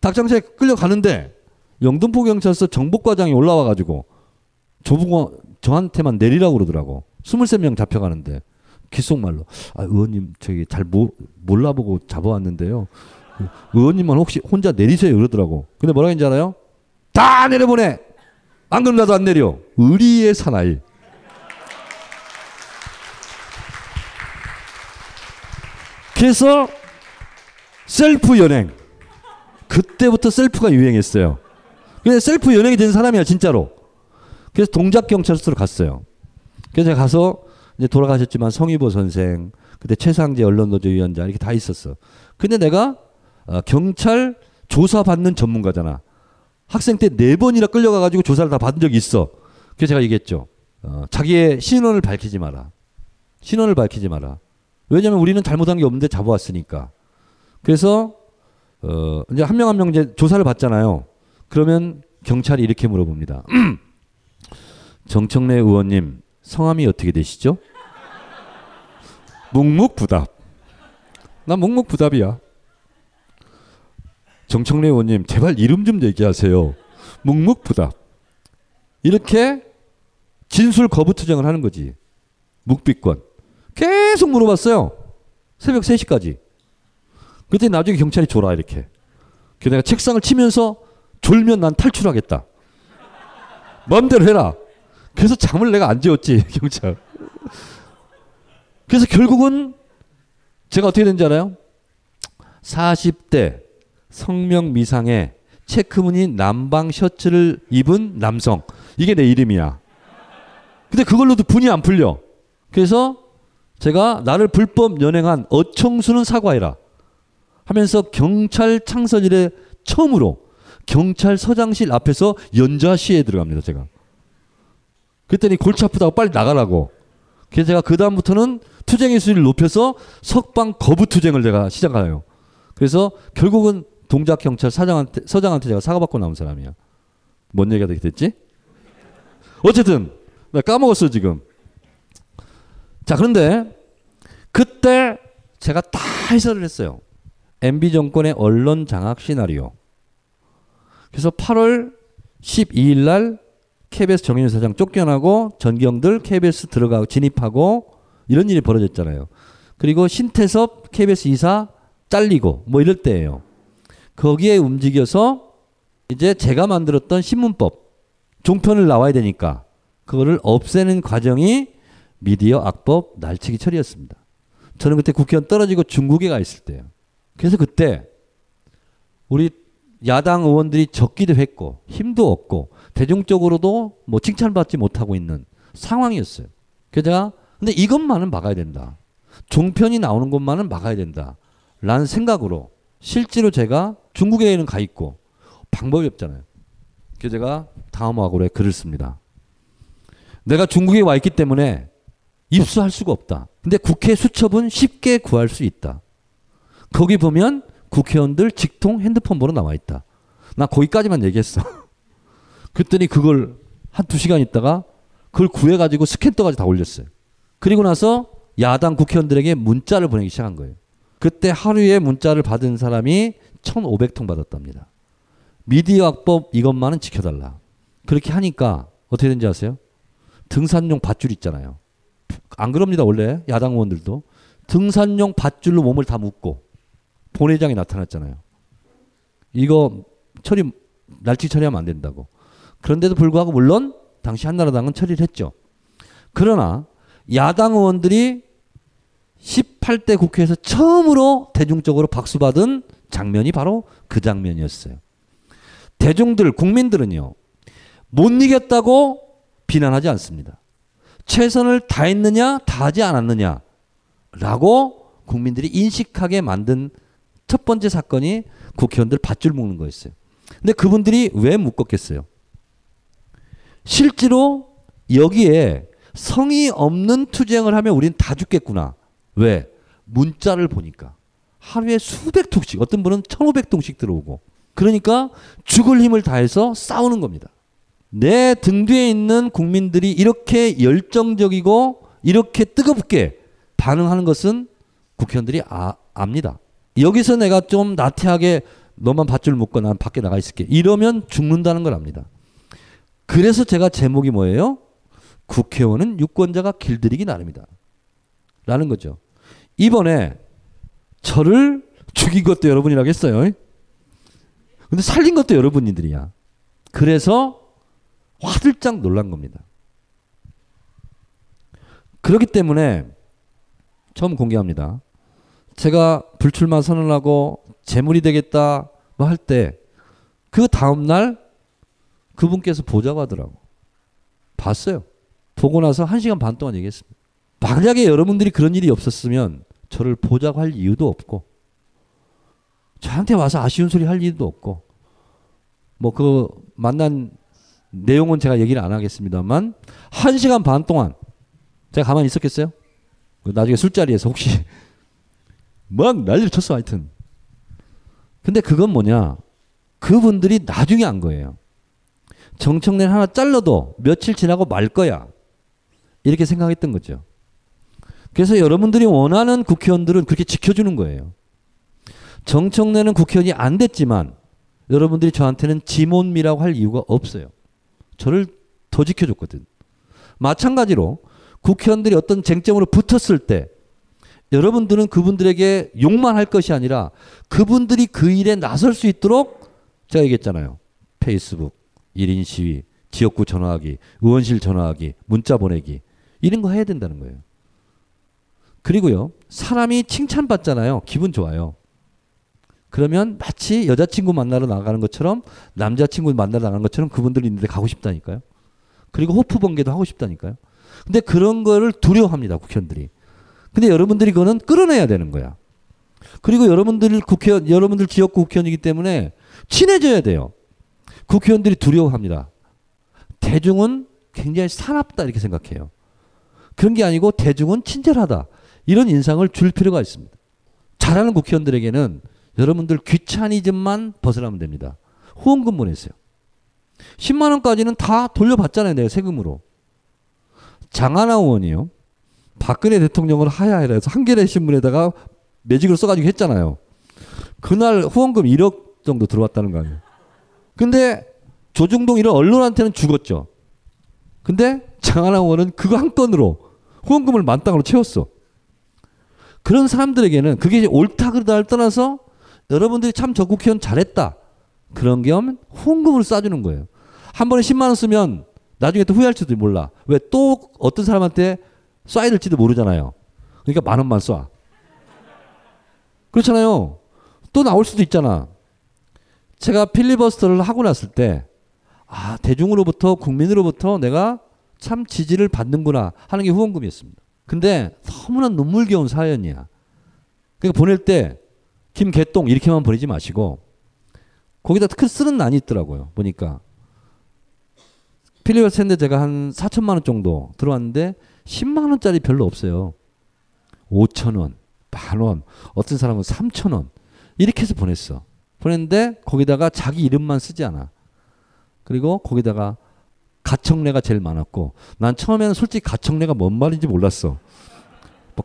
닭장사에 끌려가는데 영등포 경찰서 정복과장이 올라와가지고 조부고 저한테만 내리라고 그러더라고. 23명 잡혀가는데 귓속말로 아 의원님 저기 잘 모, 몰라보고 잡아왔는데요. 의원님만 혹시 혼자 내리세요 그러더라고. 근데 뭐라 했는지 알아요? 다 내려보내. 안 그럼 나도 안 내려. 의리의 사나이. 그래서 셀프 연행. 그때부터 셀프가 유행했어요. 근데 셀프 연행이 된 사람이야 진짜로. 그래서 동작 경찰서로 갔어요. 그래서 제가 가서 이제 돌아가셨지만 성희보 선생, 그때 최상재 언론노조 위원장 이렇게 다 있었어. 근데 내가 어, 경찰 조사 받는 전문가잖아. 학생 때 네 번이나 끌려가가지고 조사를 다 받은 적이 있어. 그래서 제가 얘기했죠. 어, 자기의 신원을 밝히지 마라. 신원을 밝히지 마라. 왜냐면 우리는 잘못한 게 없는데 잡아왔으니까. 그래서 어, 이제 한 명 한명 이제 조사를 받잖아요. 그러면 경찰이 이렇게 물어봅니다. 정청래 의원님 성함이 어떻게 되시죠? 묵묵부답. 나 묵묵부답이야. 정청래 의원님 제발 이름 좀 얘기하세요. 묵묵부답. 이렇게 진술 거부 투쟁을 하는 거지. 묵비권. 계속 물어봤어요. 새벽 3시까지. 그때 나중에 경찰이 줘라 이렇게. 그 내가 책상을 치면서 졸면 난 탈출하겠다. 마음대로 해라. 그래서 잠을 내가 안 재웠지 경찰. 그래서 결국은 제가 어떻게 된지 알아요? 40대 성명 미상의 체크무늬 남방 셔츠를 입은 남성. 이게 내 이름이야. 근데 그걸로도 분이 안 풀려. 그래서 제가 나를 불법 연행한 어청수는 사과해라. 하면서 경찰 창설 일에 처음으로 경찰서장실 앞에서 연좌 시에 들어갑니다, 제가. 그랬더니 골치 아프다고 빨리 나가라고. 그래서 제가 그다음부터는 투쟁의 수위를 높여서 석방 거부 투쟁을 제가 시작하요. 그래서 결국은 동작 경찰 사장한테 서장한테 제가 사과받고 나온 사람이야. 뭔 얘기가 되게 됐지? 어쨌든 나 까먹었어 지금. 자 그런데 그때 제가 다 해설을 했어요. MB 정권의 언론 장악 시나리오. 그래서 8월 12일 날 KBS 정윤 사장 쫓겨나고 전경들 KBS 들어가고 진입하고 이런 일이 벌어졌잖아요. 그리고 신태섭 KBS 이사 잘리고 뭐 이럴 때예요. 거기에 움직여서 이제 제가 만들었던 신문법 종편을 나와야 되니까 그거를 없애는 과정이 미디어 악법 날치기 처리였습니다. 저는 그때 국회의원 떨어지고 중국에 가 있을 때요. 그래서 그때 우리 야당 의원들이 적기도 했고 힘도 없고 대중적으로도 뭐 칭찬받지 못하고 있는 상황이었어요. 그래서 제가 근데 이것만은 막아야 된다. 종편이 나오는 것만은 막아야 된다. 라는 생각으로 실제로 제가 중국에는 가 있고 방법이 없잖아요. 그래서 제가 다음 화고에 글을 씁니다. 내가 중국에 와 있기 때문에 입수할 수가 없다. 근데 국회 수첩은 쉽게 구할 수 있다. 거기 보면 국회의원들 직통 핸드폰 번호 나와 있다. 나 거기까지만 얘기했어. 그랬더니 그걸 한 두 시간 있다가 그걸 구해가지고 스캔 떠가지고 다 올렸어요. 그리고 나서 야당 국회의원들에게 문자를 보내기 시작한 거예요. 그때 하루에 문자를 받은 사람이 1,500통 받았답니다. 미디어 악법 이것만은 지켜달라. 그렇게 하니까 어떻게 된지 아세요? 등산용 밧줄 있잖아요. 안 그럽니다 원래 야당 의원들도 등산용 밧줄로 몸을 다 묶고 본회장이 나타났잖아요. 이거 처리 날치 처리하면 안 된다고. 그런데도 불구하고 물론 당시 한나라당은 처리를 했죠. 그러나 야당 의원들이 18대 국회에서 처음으로 대중적으로 박수받은 장면이 바로 그 장면이었어요. 대중들, 국민들은요, 못 이겼다고 비난하지 않습니다. 최선을 다했느냐, 다하지 않았느냐, 라고 국민들이 인식하게 만든 첫 번째 사건이 국회의원들 밧줄 묶는 거였어요. 근데 그분들이 왜 묶었겠어요? 실제로 여기에 성의 없는 투쟁을 하면 우리는 다 죽겠구나. 왜? 문자를 보니까. 하루에 수백 통씩, 어떤 분은 천오백 통씩 들어오고. 그러니까 죽을 힘을 다해서 싸우는 겁니다. 내 등 뒤에 있는 국민들이 이렇게 열정적이고 이렇게 뜨겁게 반응하는 것은 국회의원들이 아, 압니다. 여기서 내가 좀 나태하게 너만 밧줄 묶고 난 밖에 나가 있을게. 이러면 죽는다는 걸 압니다. 그래서 제가 제목이 뭐예요? 국회의원은 유권자가 길들이기 나름이다. 라는 거죠. 이번에 저를 죽인 것도 여러분이라고 했어요. 근데 살린 것도 여러분들이야. 그래서 화들짝 놀란 겁니다. 그렇기 때문에 처음 공개합니다. 제가 불출마 선언하고 재물이 되겠다 뭐 할 때 그 다음 날 그분께서 보자고 하더라고. 봤어요. 보고 나서 한 시간 반 동안 얘기했습니다. 만약에 여러분들이 그런 일이 없었으면 저를 보자고 할 이유도 없고 저한테 와서 아쉬운 소리 할 이유도 없고 뭐 그 만난 내용은 제가 얘기를 안 하겠습니다만 한 시간 반 동안 제가 가만히 있었겠어요? 나중에 술자리에서 혹시 막 난리를 쳤어 하여튼 근데 그건 뭐냐 그분들이 나중에 안 거예요 정청래를 하나 잘라도 며칠 지나고 말 거야. 이렇게 생각했던 거죠. 그래서 여러분들이 원하는 국회의원들은 그렇게 지켜주는 거예요. 정청래는 국회의원이 안 됐지만 여러분들이 저한테는 지몬미라고 할 이유가 없어요. 저를 더 지켜줬거든. 마찬가지로 국회의원들이 어떤 쟁점으로 붙었을 때 여러분들은 그분들에게 욕만 할 것이 아니라 그분들이 그 일에 나설 수 있도록 제가 얘기했잖아요. 페이스북, 1인 시위, 지역구 전화하기, 의원실 전화하기, 문자 보내기 이런 거 해야 된다는 거예요. 그리고요. 사람이 칭찬받잖아요. 기분 좋아요. 그러면 마치 여자친구 만나러 나가는 것처럼 남자친구 만나러 나가는 것처럼 그분들이 있는데 가고 싶다니까요. 그리고 호프 번개도 하고 싶다니까요. 근데 그런 거를 두려워합니다. 국회의원들이. 근데 여러분들이 그거는 끌어내야 되는 거야. 그리고 여러분들 국회의원, 여러분들 지역구 국회의원이기 때문에 친해져야 돼요. 국회의원들이 두려워합니다. 대중은 굉장히 사납다 이렇게 생각해요. 그런 게 아니고 대중은 친절하다. 이런 인상을 줄 필요가 있습니다. 잘하는 국회의원들에게는 여러분들 귀차니즘만 벗어나면 됩니다. 후원금 보냈어요. 10만 원까지는 다 돌려받잖아요. 내가 세금으로. 장하나 의원이요. 박근혜 대통령을 하야해라 해서 한겨레 신문에다가 매직으로 써가지고 했잖아요. 그날 후원금 1억 정도 들어왔다는 거 아니에요. 근데 조중동 이런 언론한테는 죽었죠. 근데 장하나 의원은 그거 한 건으로 후원금을 만땅으로 채웠어. 그런 사람들에게는 그게 옳다 그르다를 떠나서 여러분들이 참저 국회의원 잘했다. 그런 겸 후원금을 쏴주는 거예요. 한 번에 10만 원 쓰면 나중에 또 후회할지도 몰라. 왜 또 어떤 사람한테 쏴야 될지도 모르잖아요. 그러니까 만 원만 쏴. 그렇잖아요. 또 나올 수도 있잖아. 제가 필리버스터를 하고 났을 때, 아, 대중으로부터, 국민으로부터 내가 참 지지를 받는구나 하는 게 후원금이었습니다. 근데 너무나 눈물겨운 사연이야. 그러니까 보낼 때 김개똥 이렇게만 보내지 마시고 거기다 큰 쓰는 난이 있더라고요. 보니까 필리버스터인데 제가 한 4천만 원 정도 들어왔는데 10만 원짜리 별로 없어요. 5천 원, 만 원, 어떤 사람은 3천 원 이렇게 해서 보냈어. 보냈는데 거기다가 자기 이름만 쓰지 않아. 그리고 거기다가 가청래가 제일 많았고 난 처음에는 솔직히 가청래가 뭔 말인지 몰랐어. 뭐,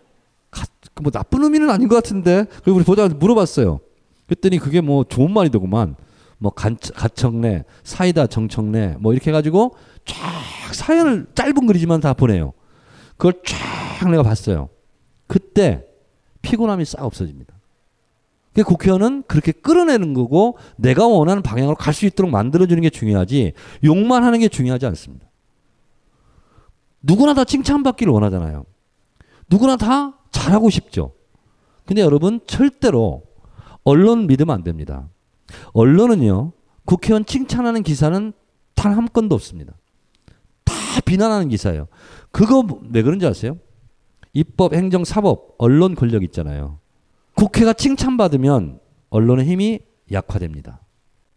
가, 뭐 나쁜 의미는 아닌 것 같은데 그리고 우리 보다한테 물어봤어요. 그랬더니 그게 뭐 좋은 말이더구만. 뭐 간, 가청래, 사이다 정청래 뭐 이렇게 해가지고 쫙 사연을 짧은 글이지만 다 보내요. 그걸 쫙 내가 봤어요. 그때 피곤함이 싹 없어집니다. 그 국회의원은 그렇게 끌어내는 거고 내가 원하는 방향으로 갈 수 있도록 만들어주는 게 중요하지 욕만 하는 게 중요하지 않습니다. 누구나 다 칭찬받기를 원하잖아요. 누구나 다 잘하고 싶죠. 근데 여러분 절대로 언론 믿으면 안 됩니다. 언론은요 국회의원 칭찬하는 기사는 단 한 건도 없습니다. 다 비난하는 기사예요. 그거 왜 그런지 아세요? 입법, 행정, 사법, 언론 권력 있잖아요. 국회가 칭찬받으면 언론의 힘이 약화됩니다.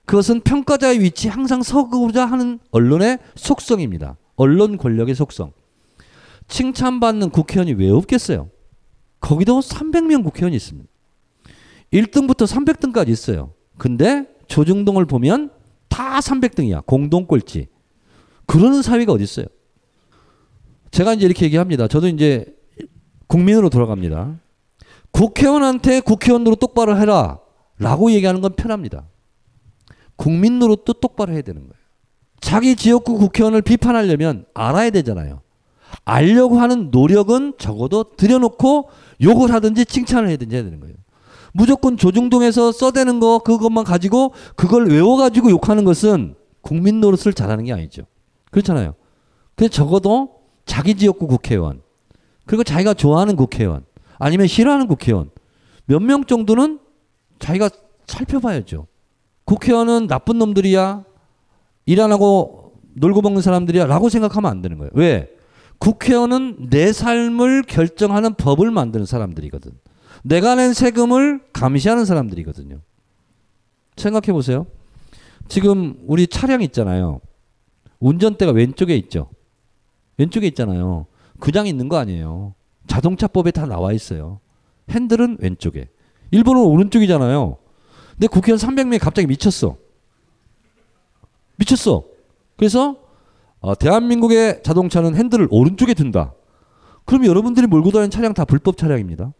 그것은 평가자의 위치 항상 서고자 하는 언론의 속성입니다. 언론 권력의 속성. 칭찬받는 국회의원이 왜 없겠어요? 거기도 300명 국회의원이 있습니다. 1등부터 300등까지 있어요. 근데 조중동을 보면 다 300등이야. 공동 꼴찌. 그러는 사회가 어디 있어요? 제가 이제 이렇게 얘기합니다. 저도 이제 국민으로 돌아갑니다. 국회의원한테 국회의원으로 똑바로 해라. 라고 얘기하는 건 편합니다. 국민으로 또 똑바로 해야 되는 거예요. 자기 지역구 국회의원을 비판하려면 알아야 되잖아요. 알려고 하는 노력은 적어도 들여놓고 욕을 하든지 칭찬을 해야 되는 거예요. 무조건 조중동에서 써대는 거 그것만 가지고 그걸 외워가지고 욕하는 것은 국민 노릇을 잘하는 게 아니죠. 그렇잖아요. 근데 적어도 자기 지역구 국회의원 그리고 자기가 좋아하는 국회의원 아니면 싫어하는 국회의원 몇 명 정도는 자기가 살펴봐야죠. 국회의원은 나쁜 놈들이야 일 안 하고 놀고 먹는 사람들이야 라고 생각하면 안 되는 거예요. 왜? 국회의원은 내 삶을 결정하는 법을 만드는 사람들이거든. 내가 낸 세금을 감시하는 사람들이거든요. 생각해 보세요. 지금 우리 차량 있잖아요. 운전대가 왼쪽에 있죠. 왼쪽에 있잖아요. 그냥 있는 거 아니에요. 자동차법에 다 나와 있어요. 핸들은 왼쪽에. 일본은 오른쪽이잖아요. 근데 국회의원 300명이 갑자기 미쳤어. 미쳤어. 그래서 어, 대한민국의 자동차는 핸들을 오른쪽에 둔다. 그럼 여러분들이 몰고 다니는 차량 다 불법 차량입니다.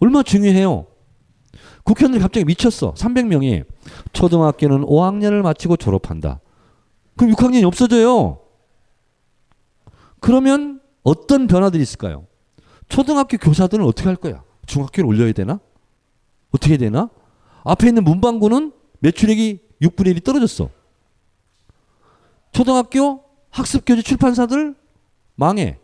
얼마나 중요해요. 국회의원들이 갑자기 미쳤어. 300명이. 초등학교는 5학년을 마치고 졸업한다. 그럼 6학년이 없어져요. 그러면 어떤 변화들이 있을까요? 초등학교 교사들은 어떻게 할 거야? 중학교를 올려야 되나? 어떻게 되나? 앞에 있는 문방구는 매출액이 6분의 1이 떨어졌어. 초등학교 학습교재 출판사들 망해.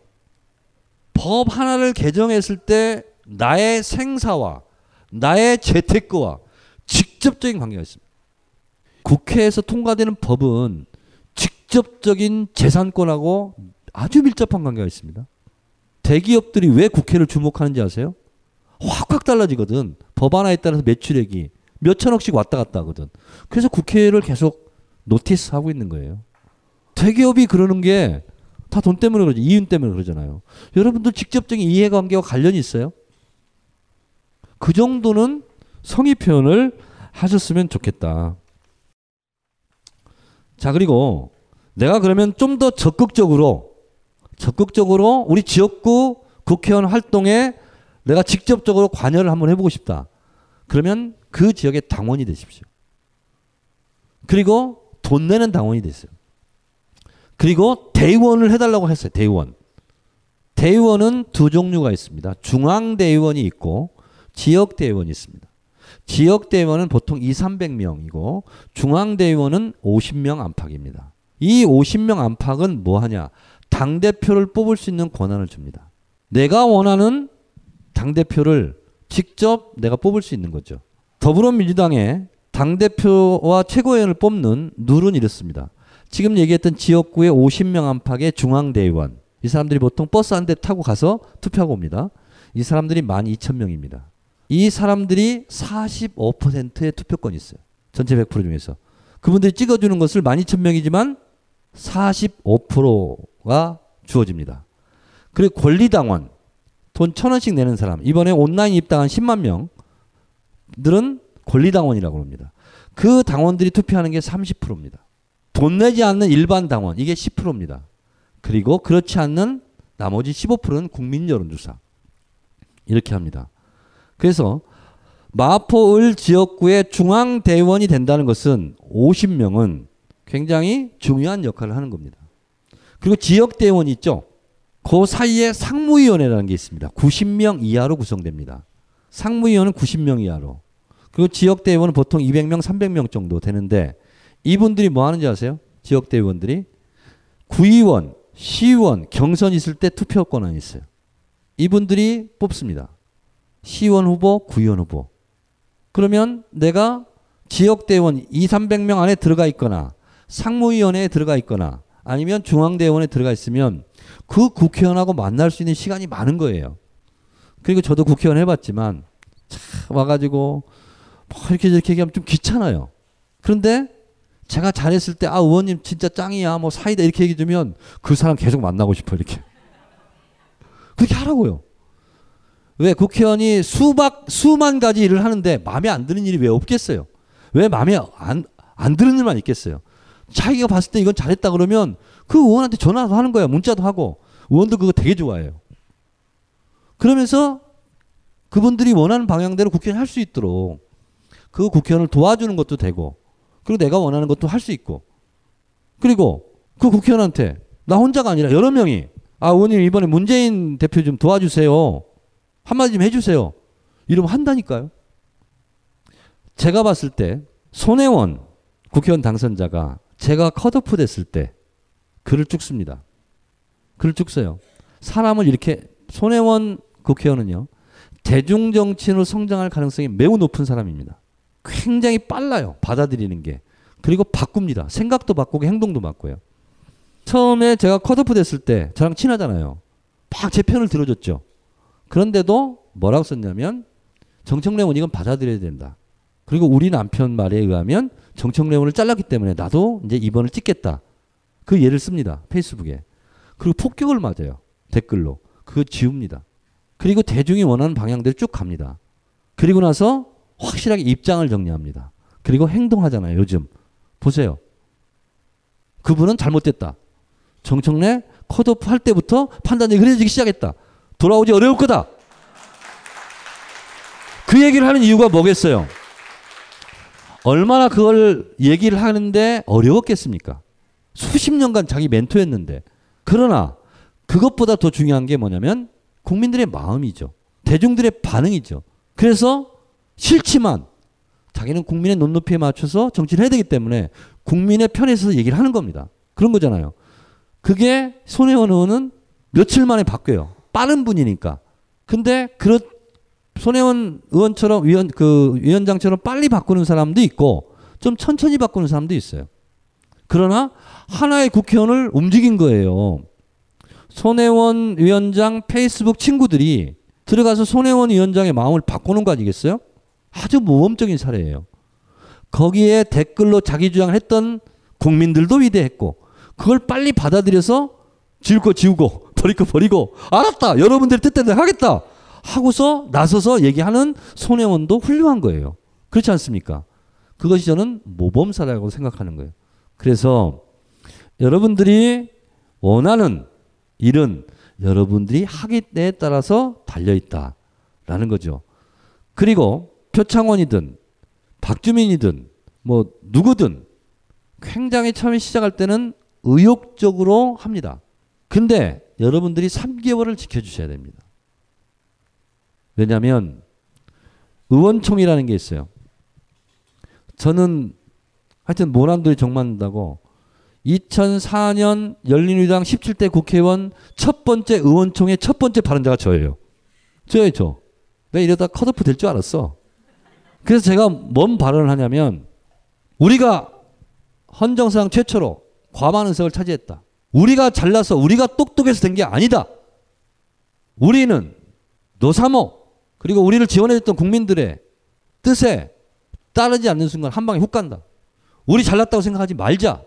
법 하나를 개정했을 때 나의 생사와 나의 재테크와 직접적인 관계가 있습니다. 국회에서 통과되는 법은 직접적인 재산권하고 아주 밀접한 관계가 있습니다. 대기업들이 왜 국회를 주목하는지 아세요? 확확 달라지거든. 법 하나에 따라서 매출액이 몇 천억씩 왔다 갔다 하거든. 그래서 국회를 계속 notice 하고 있는 거예요. 대기업이 그러는 게 다 돈 때문에 그러죠. 이윤 때문에 그러잖아요. 여러분들 직접적인 이해관계와 관련이 있어요? 그 정도는 성의 표현을 하셨으면 좋겠다. 자, 그리고 내가 그러면 좀 더 적극적으로, 적극적으로 우리 지역구 국회의원 활동에 내가 직접적으로 관여를 한번 해보고 싶다. 그러면 그 지역의 당원이 되십시오. 그리고 돈 내는 당원이 됐어요. 그리고 대의원을 해달라고 했어요. 대의원. 대의원은 두 종류가 있습니다. 중앙대의원이 있고 지역대의원이 있습니다. 지역대의원은 보통 2, 300명이고 중앙대의원은 50명 안팎입니다. 이 50명 안팎은 뭐 하냐? 당 대표를 뽑을 수 있는 권한을 줍니다. 내가 원하는 당 대표를 직접 내가 뽑을 수 있는 거죠. 더불어민주당의 당 대표와 최고위원을 뽑는 룰은 이렇습니다. 지금 얘기했던 지역구의 50명 안팎의 중앙대의원. 이 사람들이 보통 버스 한 대 타고 가서 투표하고 옵니다. 이 사람들이 12,000명입니다. 이 사람들이 45%의 투표권이 있어요. 전체 100% 중에서. 그분들이 찍어주는 것을 12,000명이지만 45% 가 주어집니다. 그리고 권리당원. 돈 천 원씩 내는 사람. 이번에 온라인 입당한 10만 명들은 권리당원이라고 합니다. 그 당원들이 투표하는 게 30%입니다. 돈 내지 않는 일반 당원 이게 10%입니다. 그리고 그렇지 않는 나머지 15%는 국민 여론조사 이렇게 합니다. 그래서 마포을 지역구의 중앙대원이 된다는 것은 50명은 굉장히 중요한 역할을 하는 겁니다. 그리고 지역 대원이 있죠. 그 사이에 상무위원회라는 게 있습니다. 90명 이하로 구성됩니다. 상무위원은 90명 이하로. 그리고 지역 대의원은 보통 200명, 300명 정도 되는데 이분들이 뭐 하는지 아세요? 지역 대의원들이 구의원, 시의원 경선 있을 때 투표 권한이 있어요. 이분들이 뽑습니다. 시의원 후보, 구의원 후보. 그러면 내가 지역 대의원 2, 300명 안에 들어가 있거나 상무위원회에 들어가 있거나 아니면 중앙대의원에 들어가 있으면 그 국회의원하고 만날 수 있는 시간이 많은 거예요. 그리고 저도 국회의원 해봤지만 참 와가지고 뭐 이렇게 저렇게 얘기하면 좀 귀찮아요. 그런데 제가 잘했을 때 아 의원님 진짜 짱이야 뭐 사이다 이렇게 얘기해 주면 그 사람 계속 만나고 싶어 이렇게 그렇게 하라고요. 왜 국회의원이 수박 수만 가지 일을 하는데 마음에 안 드는 일이 왜 없겠어요? 왜 마음에 안 안 드는 일만 있겠어요? 자기가 봤을 때 이건 잘했다 그러면 그 의원한테 전화도 하는 거야. 문자도 하고. 의원도 그거 되게 좋아해요. 그러면서 그분들이 원하는 방향대로 국회의원 할 수 있도록 그 국회의원을 도와주는 것도 되고 그리고 내가 원하는 것도 할 수 있고. 그리고 그 국회의원한테 나 혼자가 아니라 여러 명이 아 의원님 이번에 문재인 대표 좀 도와주세요. 한마디 좀 해주세요. 이러면 한다니까요. 제가 봤을 때 손혜원 국회의원 당선자가 제가 컷오프 됐을 때 글을 쭉 씁니다 글을 쭉 써요 사람을 이렇게 손혜원 국회의원은요 대중정치인으로 성장할 가능성이 매우 높은 사람입니다 굉장히 빨라요. 받아들이는 게. 그리고 바꿉니다. 생각도 바꾸고 행동도 바꿔요. 처음에 제가 컷오프 됐을 때 저랑 친하잖아요. 막 제 편을 들어줬죠. 그런데도 뭐라고 썼냐면 정청래원 이건 받아들여야 된다. 그리고 우리 남편 말에 의하면 정청래원을 잘랐기 때문에 나도 이제 이번을 찍겠다. 그 예를 씁니다. 페이스북에. 그리고 폭격을 맞아요. 댓글로. 그거 지웁니다. 그리고 대중이 원하는 방향대로 쭉 갑니다. 그리고 나서 확실하게 입장을 정리합니다. 그리고 행동하잖아요, 요즘. 보세요. 그분은 잘못됐다. 정청래 컷오프 할 때부터 판단이 그래지기 시작했다. 돌아오지 어려울 거다. 그 얘기를 하는 이유가 뭐겠어요? 얼마나 그걸 얘기를 하는데 어려웠겠습니까? 수십 년간 자기 멘토였는데. 그러나 그것보다 더 중요한 게 뭐냐면 국민들의 마음이죠. 대중들의 반응이죠. 그래서 싫지만 자기는 국민의 눈높이에 맞춰서 정치를 해야 되기 때문에 국민의 편에 서 얘기를 하는 겁니다. 그런 거잖아요. 그게 손혜원 의원은 며칠 만에 바뀌어요. 빠른 분이니까. 근데 그렇 손혜원 의원처럼 위원 그 위원장처럼 빨리 바꾸는 사람도 있고 좀 천천히 바꾸는 사람도 있어요. 그러나 하나의 국회의원을 움직인 거예요. 손혜원 위원장 페이스북 친구들이 들어가서 손혜원 위원장의 마음을 바꾸는 거 아니겠어요? 아주 모범적인 사례예요. 거기에 댓글로 자기 주장을 했던 국민들도 위대했고 그걸 빨리 받아들여서 지울 거 지우고 버릴 거 버리고 알았다 여러분들의 뜻대로 하겠다 하고서 나서서 얘기하는 손혜원도 훌륭한 거예요. 그렇지 않습니까? 그것이 저는 모범사라고 생각하는 거예요. 그래서 여러분들이 원하는 일은 여러분들이 하기 때에 따라서 달려있다 라는 거죠. 그리고 표창원이든 박주민이든 뭐 누구든 굉장히 처음에 시작할 때는 의욕적으로 합니다. 근데 여러분들이 3개월을 지켜주셔야 됩니다. 왜냐하면 의원총이라는 게 있어요. 저는 하여튼 모란돌이 정맞는다고 2004년 열린우리당 17대 국회의원 첫 번째 의원총의 첫 번째 발언자가 저예요. 저예요, 저. 내가 이러다 컷오프 될 줄 알았어. 그래서 제가 뭔 발언을 하냐면 우리가 헌정사상 최초로 과반 의석을 차지했다. 우리가 잘나서 우리가 똑똑해서 된 게 아니다. 우리는 노사모 그리고 우리를 지원해줬던 국민들의 뜻에 따르지 않는 순간 한 방에 훅 간다. 우리 잘났다고 생각하지 말자.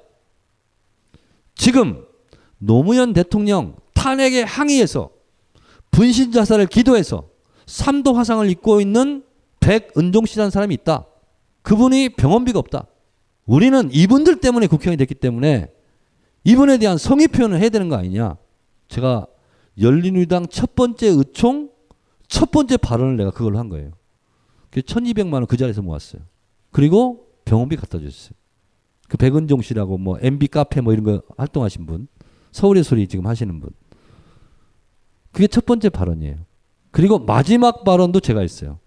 지금 노무현 대통령 탄핵에 항의해서 분신 자살을 기도해서 삼도 화상을 입고 있는 백은종 씨라는 사람이 있다. 그분이 병원비가 없다. 우리는 이분들 때문에 국회의원이 됐기 때문에 이분에 대한 성의 표현을 해야 되는 거 아니냐. 제가 열린우리당 첫 번째 의총 첫 번째 발언을 내가 그걸로 한 거예요. 그 1200만 원 그 자리에서 모았어요. 그리고 병원비 갖다 줬어요. 그 백은종 씨라고 뭐 MB 카페 뭐 이런 거 활동하신 분. 서울의 소리 지금 하시는 분. 그게 첫 번째 발언이에요. 그리고 마지막 발언도 제가 했어요.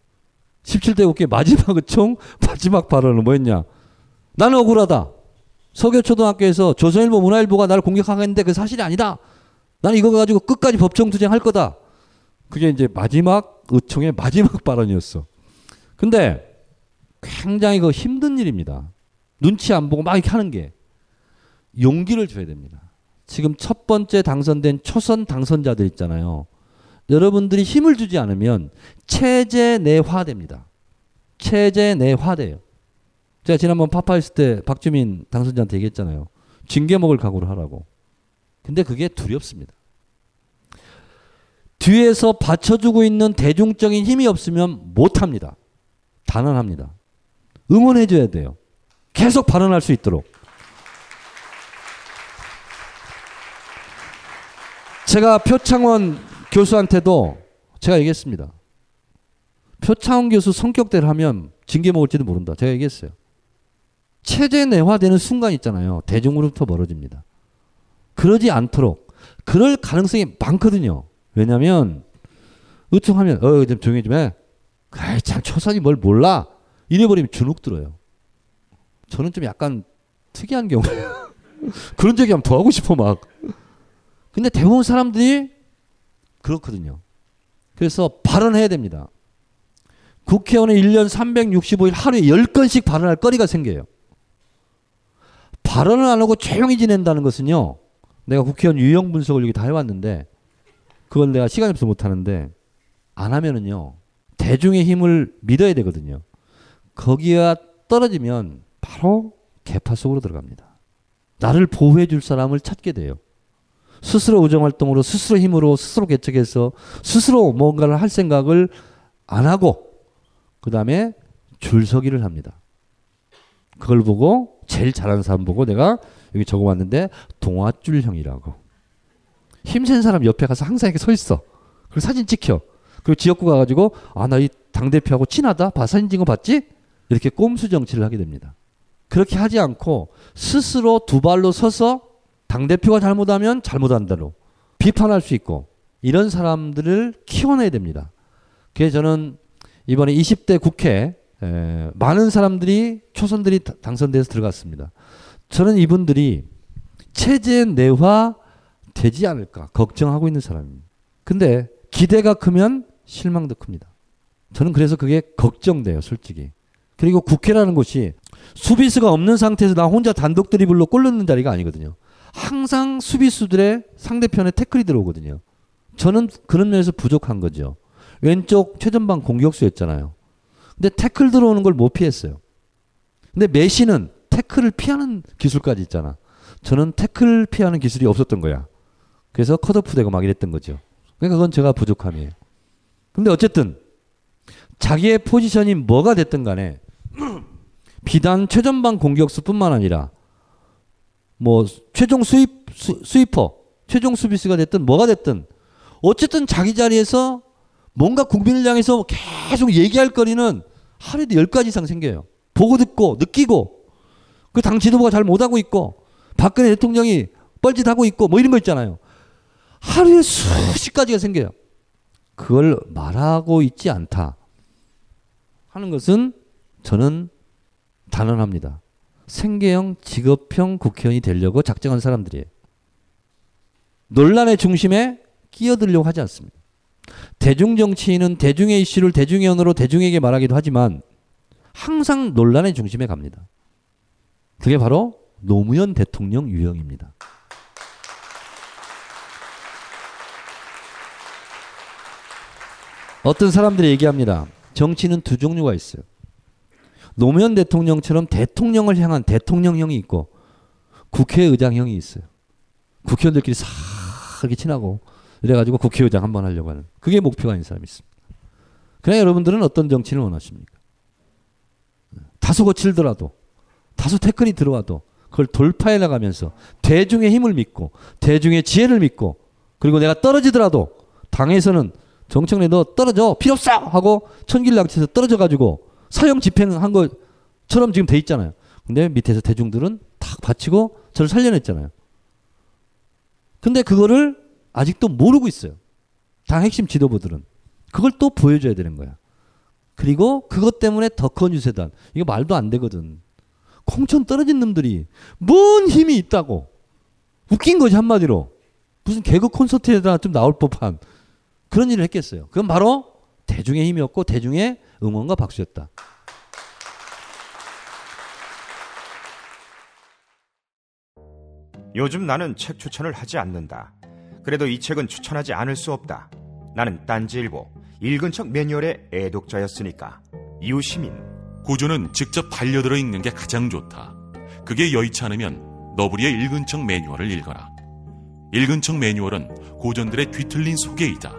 17대 국회 마지막 의총 마지막 발언은 뭐였냐. 나는 억울하다. 서교초등학교에서 조선일보 문화일보가 나를 공격하겠는데 그 사실이 아니다. 나는 이거 가지고 끝까지 법정 투쟁할 거다. 그게 이제 마지막 의총의 마지막 발언이었어. 근데 굉장히 그 힘든 일입니다. 눈치 안 보고 막 이렇게 하는 게 용기를 줘야 됩니다. 지금 첫 번째 당선된 초선 당선자들 있잖아요. 여러분들이 힘을 주지 않으면 체제 내화됩니다. 체제 내화돼요. 제가 지난번 파파 했을 때 박주민 당선자한테 얘기했잖아요. 징계 먹을 각오를 하라고. 근데 그게 두렵습니다. 뒤에서 받쳐주고 있는 대중적인 힘이 없으면 못합니다. 단언합니다. 응원해줘야 돼요. 계속 발언할 수 있도록. 제가 표창원 교수한테도 제가 얘기했습니다. 표창원 교수 성격대로 하면 징계 먹을지도 모른다. 제가 얘기했어요. 체제 내화되는 순간 있잖아요. 대중으로부터 멀어집니다. 그러지 않도록 그럴 가능성이 많거든요. 왜냐하면 의청하면 어 좀 조용히 좀 해. 아이 참 초선이 뭘 몰라. 이래버리면 주눅 들어요. 저는 좀 약간 특이한 경우예요. 그런 적이 하면 더 하고 싶어 막. 근데 대부분 사람들이 그렇거든요. 그래서 발언해야 됩니다. 국회의원은 1년 365일 하루에 10건씩 발언할 거리가 생겨요. 발언을 안 하고 조용히 지낸다는 것은요. 내가 국회의원 유형 분석을 여기 다 해왔는데 그걸 내가 시간이 없어서 못하는데 안 하면은요. 대중의 힘을 믿어야 되거든요. 거기가 떨어지면 바로 개파 속으로 들어갑니다. 나를 보호해 줄 사람을 찾게 돼요. 스스로 우정활동으로 스스로 힘으로 스스로 개척해서 스스로 뭔가를 할 생각을 안 하고 그 다음에 줄서기를 합니다. 그걸 보고 제일 잘하는 사람 보고 내가 여기 적어왔는데 동아줄형이라고 힘센 사람 옆에 가서 항상 이렇게 서 있어. 그리고 사진 찍혀. 그리고 지역구 가가지고 아 나 이 당 대표하고 친하다. 봐 사진 찍은 거 봤지? 이렇게 꼼수 정치를 하게 됩니다. 그렇게 하지 않고 스스로 두 발로 서서 당 대표가 잘못하면 잘못한 대로 비판할 수 있고 이런 사람들을 키워내야 됩니다. 그래서 저는 이번에 20대 국회 에, 많은 사람들이 초선들이 당선돼서 들어갔습니다. 저는 이분들이 체제 내화 되지 않을까 걱정하고 있는 사람입니다. 근데 기대가 크면 실망도 큽니다. 저는 그래서 그게 걱정돼요, 솔직히. 그리고 국회라는 곳이 수비수가 없는 상태에서 나 혼자 단독 드리블로 골 넣는 자리가 아니거든요. 항상 수비수들의 상대편에 태클이 들어오거든요. 저는 그런 면에서 부족한 거죠. 왼쪽 최전방 공격수였잖아요. 근데 태클 들어오는 걸 못 피했어요. 근데 메시는 태클을 피하는 기술까지 있잖아. 저는 태클 피하는 기술이 없었던 거야. 그래서 컷오프 되고 막 이랬던 거죠. 그러니까 그건 제가 부족함이에요. 근데 어쨌든 자기의 포지션이 뭐가 됐든 간에 비단 최전방 공격수뿐만 아니라 뭐 최종 수입 수, 수입퍼, 최종 수비수가 됐든 뭐가 됐든 어쨌든 자기 자리에서 뭔가 국민을 향해서 계속 얘기할 거리는 하루에도 열 가지 이상 생겨요. 보고 듣고 느끼고 그 당 지도부가 잘 못하고 있고 박근혜 대통령이 뻘짓하고 있고 뭐 이런 거 있잖아요. 하루에 수십 가지가 생겨요. 그걸 말하고 있지 않다 하는 것은 저는 단언합니다. 생계형 직업형 국회의원이 되려고 작정한 사람들이에요. 논란의 중심에 끼어들려고 하지 않습니다. 대중 정치인은 대중의 이슈를 대중의 언어로 대중에게 말하기도 하지만 항상 논란의 중심에 갑니다. 그게 바로 노무현 대통령 유형입니다. 어떤 사람들이 얘기합니다. 정치는 두 종류가 있어요. 노무현 대통령처럼 대통령을 향한 대통령형이 있고 국회의장형이 있어요. 국회의원들끼리 싹 이렇게 친하고 이래가지고 국회의장 한번 하려고 하는 그게 목표가 있는 사람이 있습니다. 그냥 여러분들은 어떤 정치를 원하십니까? 다소 거칠더라도 다소 태클이 들어와도 그걸 돌파해 나가면서 대중의 힘을 믿고 대중의 지혜를 믿고 그리고 내가 떨어지더라도 당에서는 정청래 너 떨어져 필요 없어 하고 천길락치에서 떨어져 가지고 사형 집행한 것처럼 지금 돼 있잖아요. 근데 밑에서 대중들은 탁 받치고 저를 살려냈잖아요. 근데 그거를 아직도 모르고 있어요. 당 핵심 지도부들은 그걸 또 보여줘야 되는 거야. 그리고 그것 때문에 더 큰 유세단 이거 말도 안 되거든. 콩천 떨어진 놈들이 뭔 힘이 있다고 웃긴 거지 한마디로 무슨 개그 콘서트에다 좀 나올 법한 그런 일을 했겠어요. 그건 바로 대중의 힘이었고 대중의 응원과 박수였다. 요즘 나는 책 추천을 하지 않는다. 그래도 이 책은 추천하지 않을 수 없다. 나는 딴지일보 읽은 척 매뉴얼의 애독자였으니까. 이웃시민 고전은 직접 반려들어 읽는 게 가장 좋다. 그게 여의치 않으면 너부리의 읽은 척 매뉴얼을 읽어라. 읽은 척 매뉴얼은 고전들의 뒤틀린 소개이자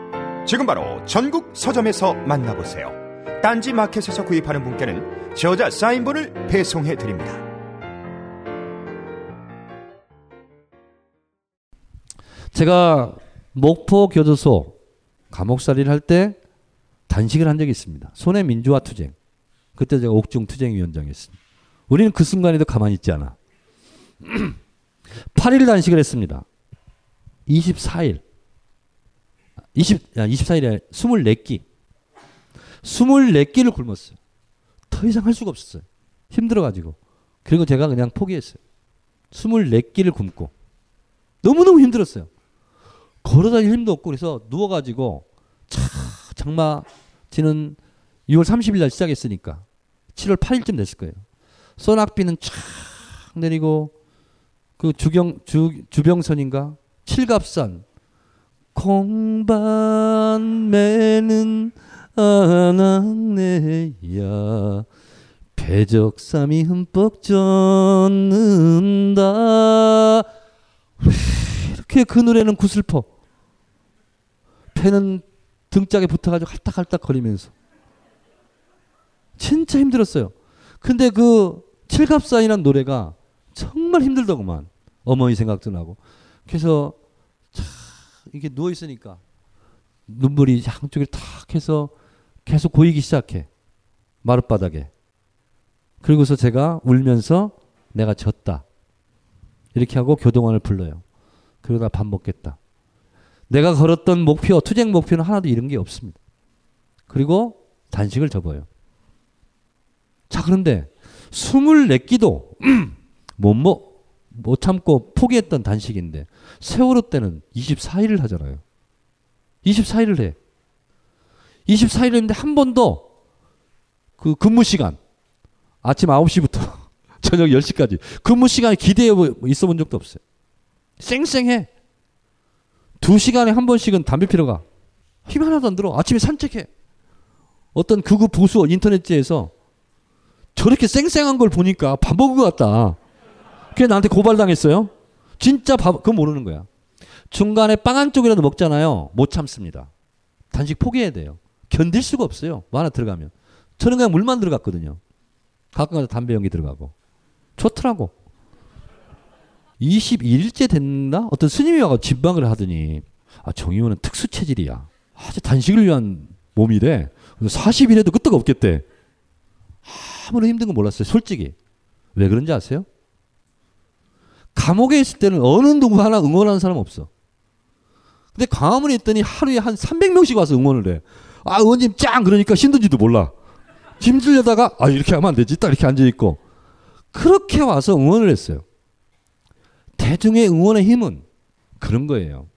지금 바로 전국 서점에서 만나보세요. 딴지 마켓에서 구입하는 분께는 저자 사인본을 배송해 드립니다. 제가 목포 교도소 감옥살이를 할 때 단식을 한 적이 있습니다. 손해 민주화 투쟁. 그때 제가 옥중 투쟁 위원장이었습니다. 우리는 그 순간에도 가만히 있지 않아. 8일 단식을 했습니다. 24일. 20, 아, 24일에 24끼. 24끼를 굶었어요. 더 이상 할 수가 없었어요. 힘들어가지고. 그리고 제가 그냥 포기했어요. 24끼를 굶고. 너무너무 힘들었어요. 걸어다닐 힘도 없고 그래서 누워가지고 차, 장마 지는 6월 30일 날 시작했으니까 7월 8일쯤 됐을 거예요. 소낙비는 쫙 내리고 그 주경 주 주병선인가 칠갑산 콩반매는 아낙네야 배적삼이 흠뻑 젖는다 이렇게 그 노래는 구슬퍼 배는 등짝에 붙어가지고 할딱할딱 거리면서 진짜 힘들었어요. 근데 그 칠갑산이란 노래가 정말 힘들더구만. 어머니 생각도 나고. 그래서 참 이게 누워 있으니까 눈물이 양쪽에 탁 해서 계속 고이기 시작해. 마룻바닥에. 그리고서 제가 울면서 내가 졌다. 이렇게 하고 교동원을 불러요. 그러다 밥 먹겠다. 내가 걸었던 목표, 투쟁 목표는 하나도 이런 게 없습니다. 그리고 단식을 접어요. 자, 그런데 24끼도 못, 못, 못 참고 포기했던 단식인데 세월호 때는 24일을 하잖아요. 24일을 해. 24일을 했는데 한 번도 그 근무 시간 아침 9시부터 저녁 10시까지 근무 시간에 기대해 있어 본 적도 없어요. 쌩쌩해. 두 시간에 한 번씩은 담배 피러 가. 힘 하나도 안 들어. 아침에 산책해. 어떤 극우 보수 인터넷지에서 저렇게 쌩쌩한 걸 보니까 밥 먹은 것 같다. 그래 나한테 고발당했어요. 진짜 밥, 그건 모르는 거야. 중간에 빵 한 쪽이라도 먹잖아요. 못 참습니다. 단식 포기해야 돼요. 견딜 수가 없어요. 뭐 하나 들어가면. 저는 그냥 물만 들어갔거든요. 가끔 가다 담배 연기 들어가고. 좋더라고. 22일째 됐나? 어떤 스님이 와서 진방을 하더니, 아, 정의원은 특수 체질이야. 아주 단식을 위한 몸이래. 그래서 40일에도 끄떡 없겠대. 아무런 힘든 건 몰랐어요. 솔직히. 왜 그런지 아세요? 감옥에 있을 때는 어느 누구 하나 응원하는 사람 없어. 근데 광화문에 있더니 하루에 한 300명씩 와서 응원을 해. 아, 의원님 짱! 그러니까 힘든지도 몰라. 힘들려다가, 아, 이렇게 하면 안 되지. 딱 이렇게 앉아있고. 그렇게 와서 응원을 했어요. 대중의 응원의 힘은 그런 거예요.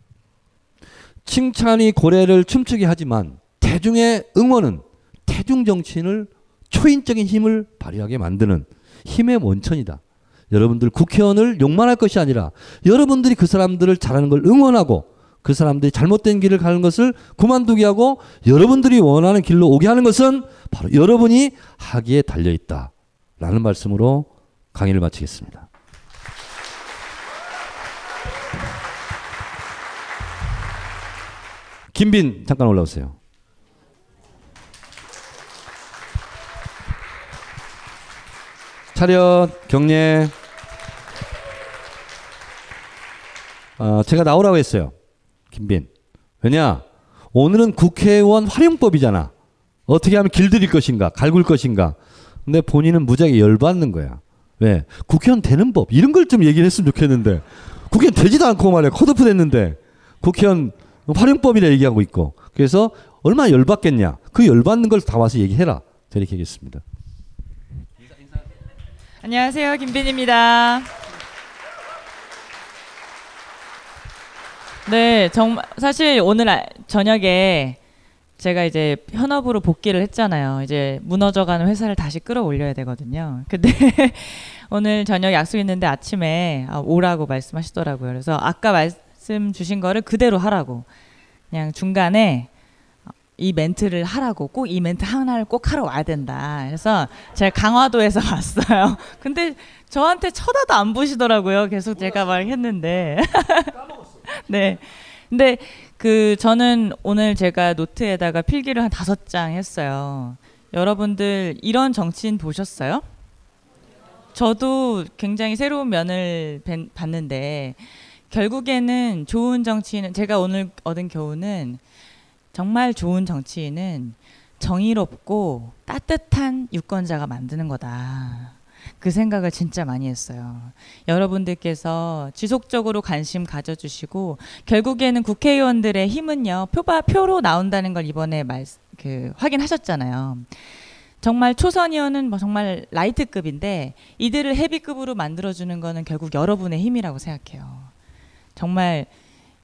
칭찬이 고래를 춤추게 하지만 대중의 응원은 대중 정치인을 초인적인 힘을 발휘하게 만드는 힘의 원천이다. 여러분들 국회의원을 욕만 할 것이 아니라 여러분들이 그 사람들을 잘하는 걸 응원하고 그 사람들이 잘못된 길을 가는 것을 그만두게 하고 여러분들이 원하는 길로 오게 하는 것은 바로 여러분이 하기에 달려 있다. 라는 말씀으로 강의를 마치겠습니다. 김빈 잠깐 올라오세요. 차렷 경례. 어, 제가 나오라고 했어요. 김빈. 왜냐? 오늘은 국회의원 활용법이잖아. 어떻게 하면 길들일 것인가, 갈굴 것인가. 근데 본인은 무지하게 열받는 거야. 왜? 국회의원 되는 법. 이런 걸 좀 얘기를 했으면 좋겠는데. 국회의원 되지도 않고 말이야. 컷오프 됐는데. 국회의원 활용법이라 얘기하고 있고. 그래서 얼마나 열받겠냐. 그 열받는 걸 다 와서 얘기해라. 저 이렇게 얘기했습니다. 안녕하세요. 김빈입니다. 네, 정말 사실 오늘 아- 저녁에 제가 이제 현업으로 복귀를 했잖아요. 이제 무너져가는 회사를 다시 끌어올려야 되거든요. 근데 오늘 저녁 약속 있는데 아침에 아, 오라고 말씀하시더라고요. 그래서 아까 말씀 주신 거를 그대로 하라고 그냥 중간에 이 멘트를 하라고 꼭 이 멘트 하나를 꼭 하러 와야 된다. 그래서 제가 강화도에서 왔어요. 근데 저한테 쳐다도 안 보시더라고요. 계속 제가 말했는데. 네. 근데 그 저는 오늘 제가 노트에다가 필기를 한 다섯 장 했어요. 여러분들 이런 정치인 보셨어요? 저도 굉장히 새로운 면을 뵌- 봤는데 결국에는 좋은 정치인은 제가 오늘 얻은 교훈은 정말 좋은 정치인은 정의롭고 따뜻한 유권자가 만드는 거다. 그 생각을 진짜 많이 했어요. 여러분들께서 지속적으로 관심 가져주시고 결국에는 국회의원들의 힘은요 표바 표로 나온다는 걸 이번에 말, 그 확인하셨잖아요. 정말 초선 의원은 뭐 정말 라이트급인데 이들을 헤비급으로 만들어주는 거는 결국 여러분의 힘이라고 생각해요. 정말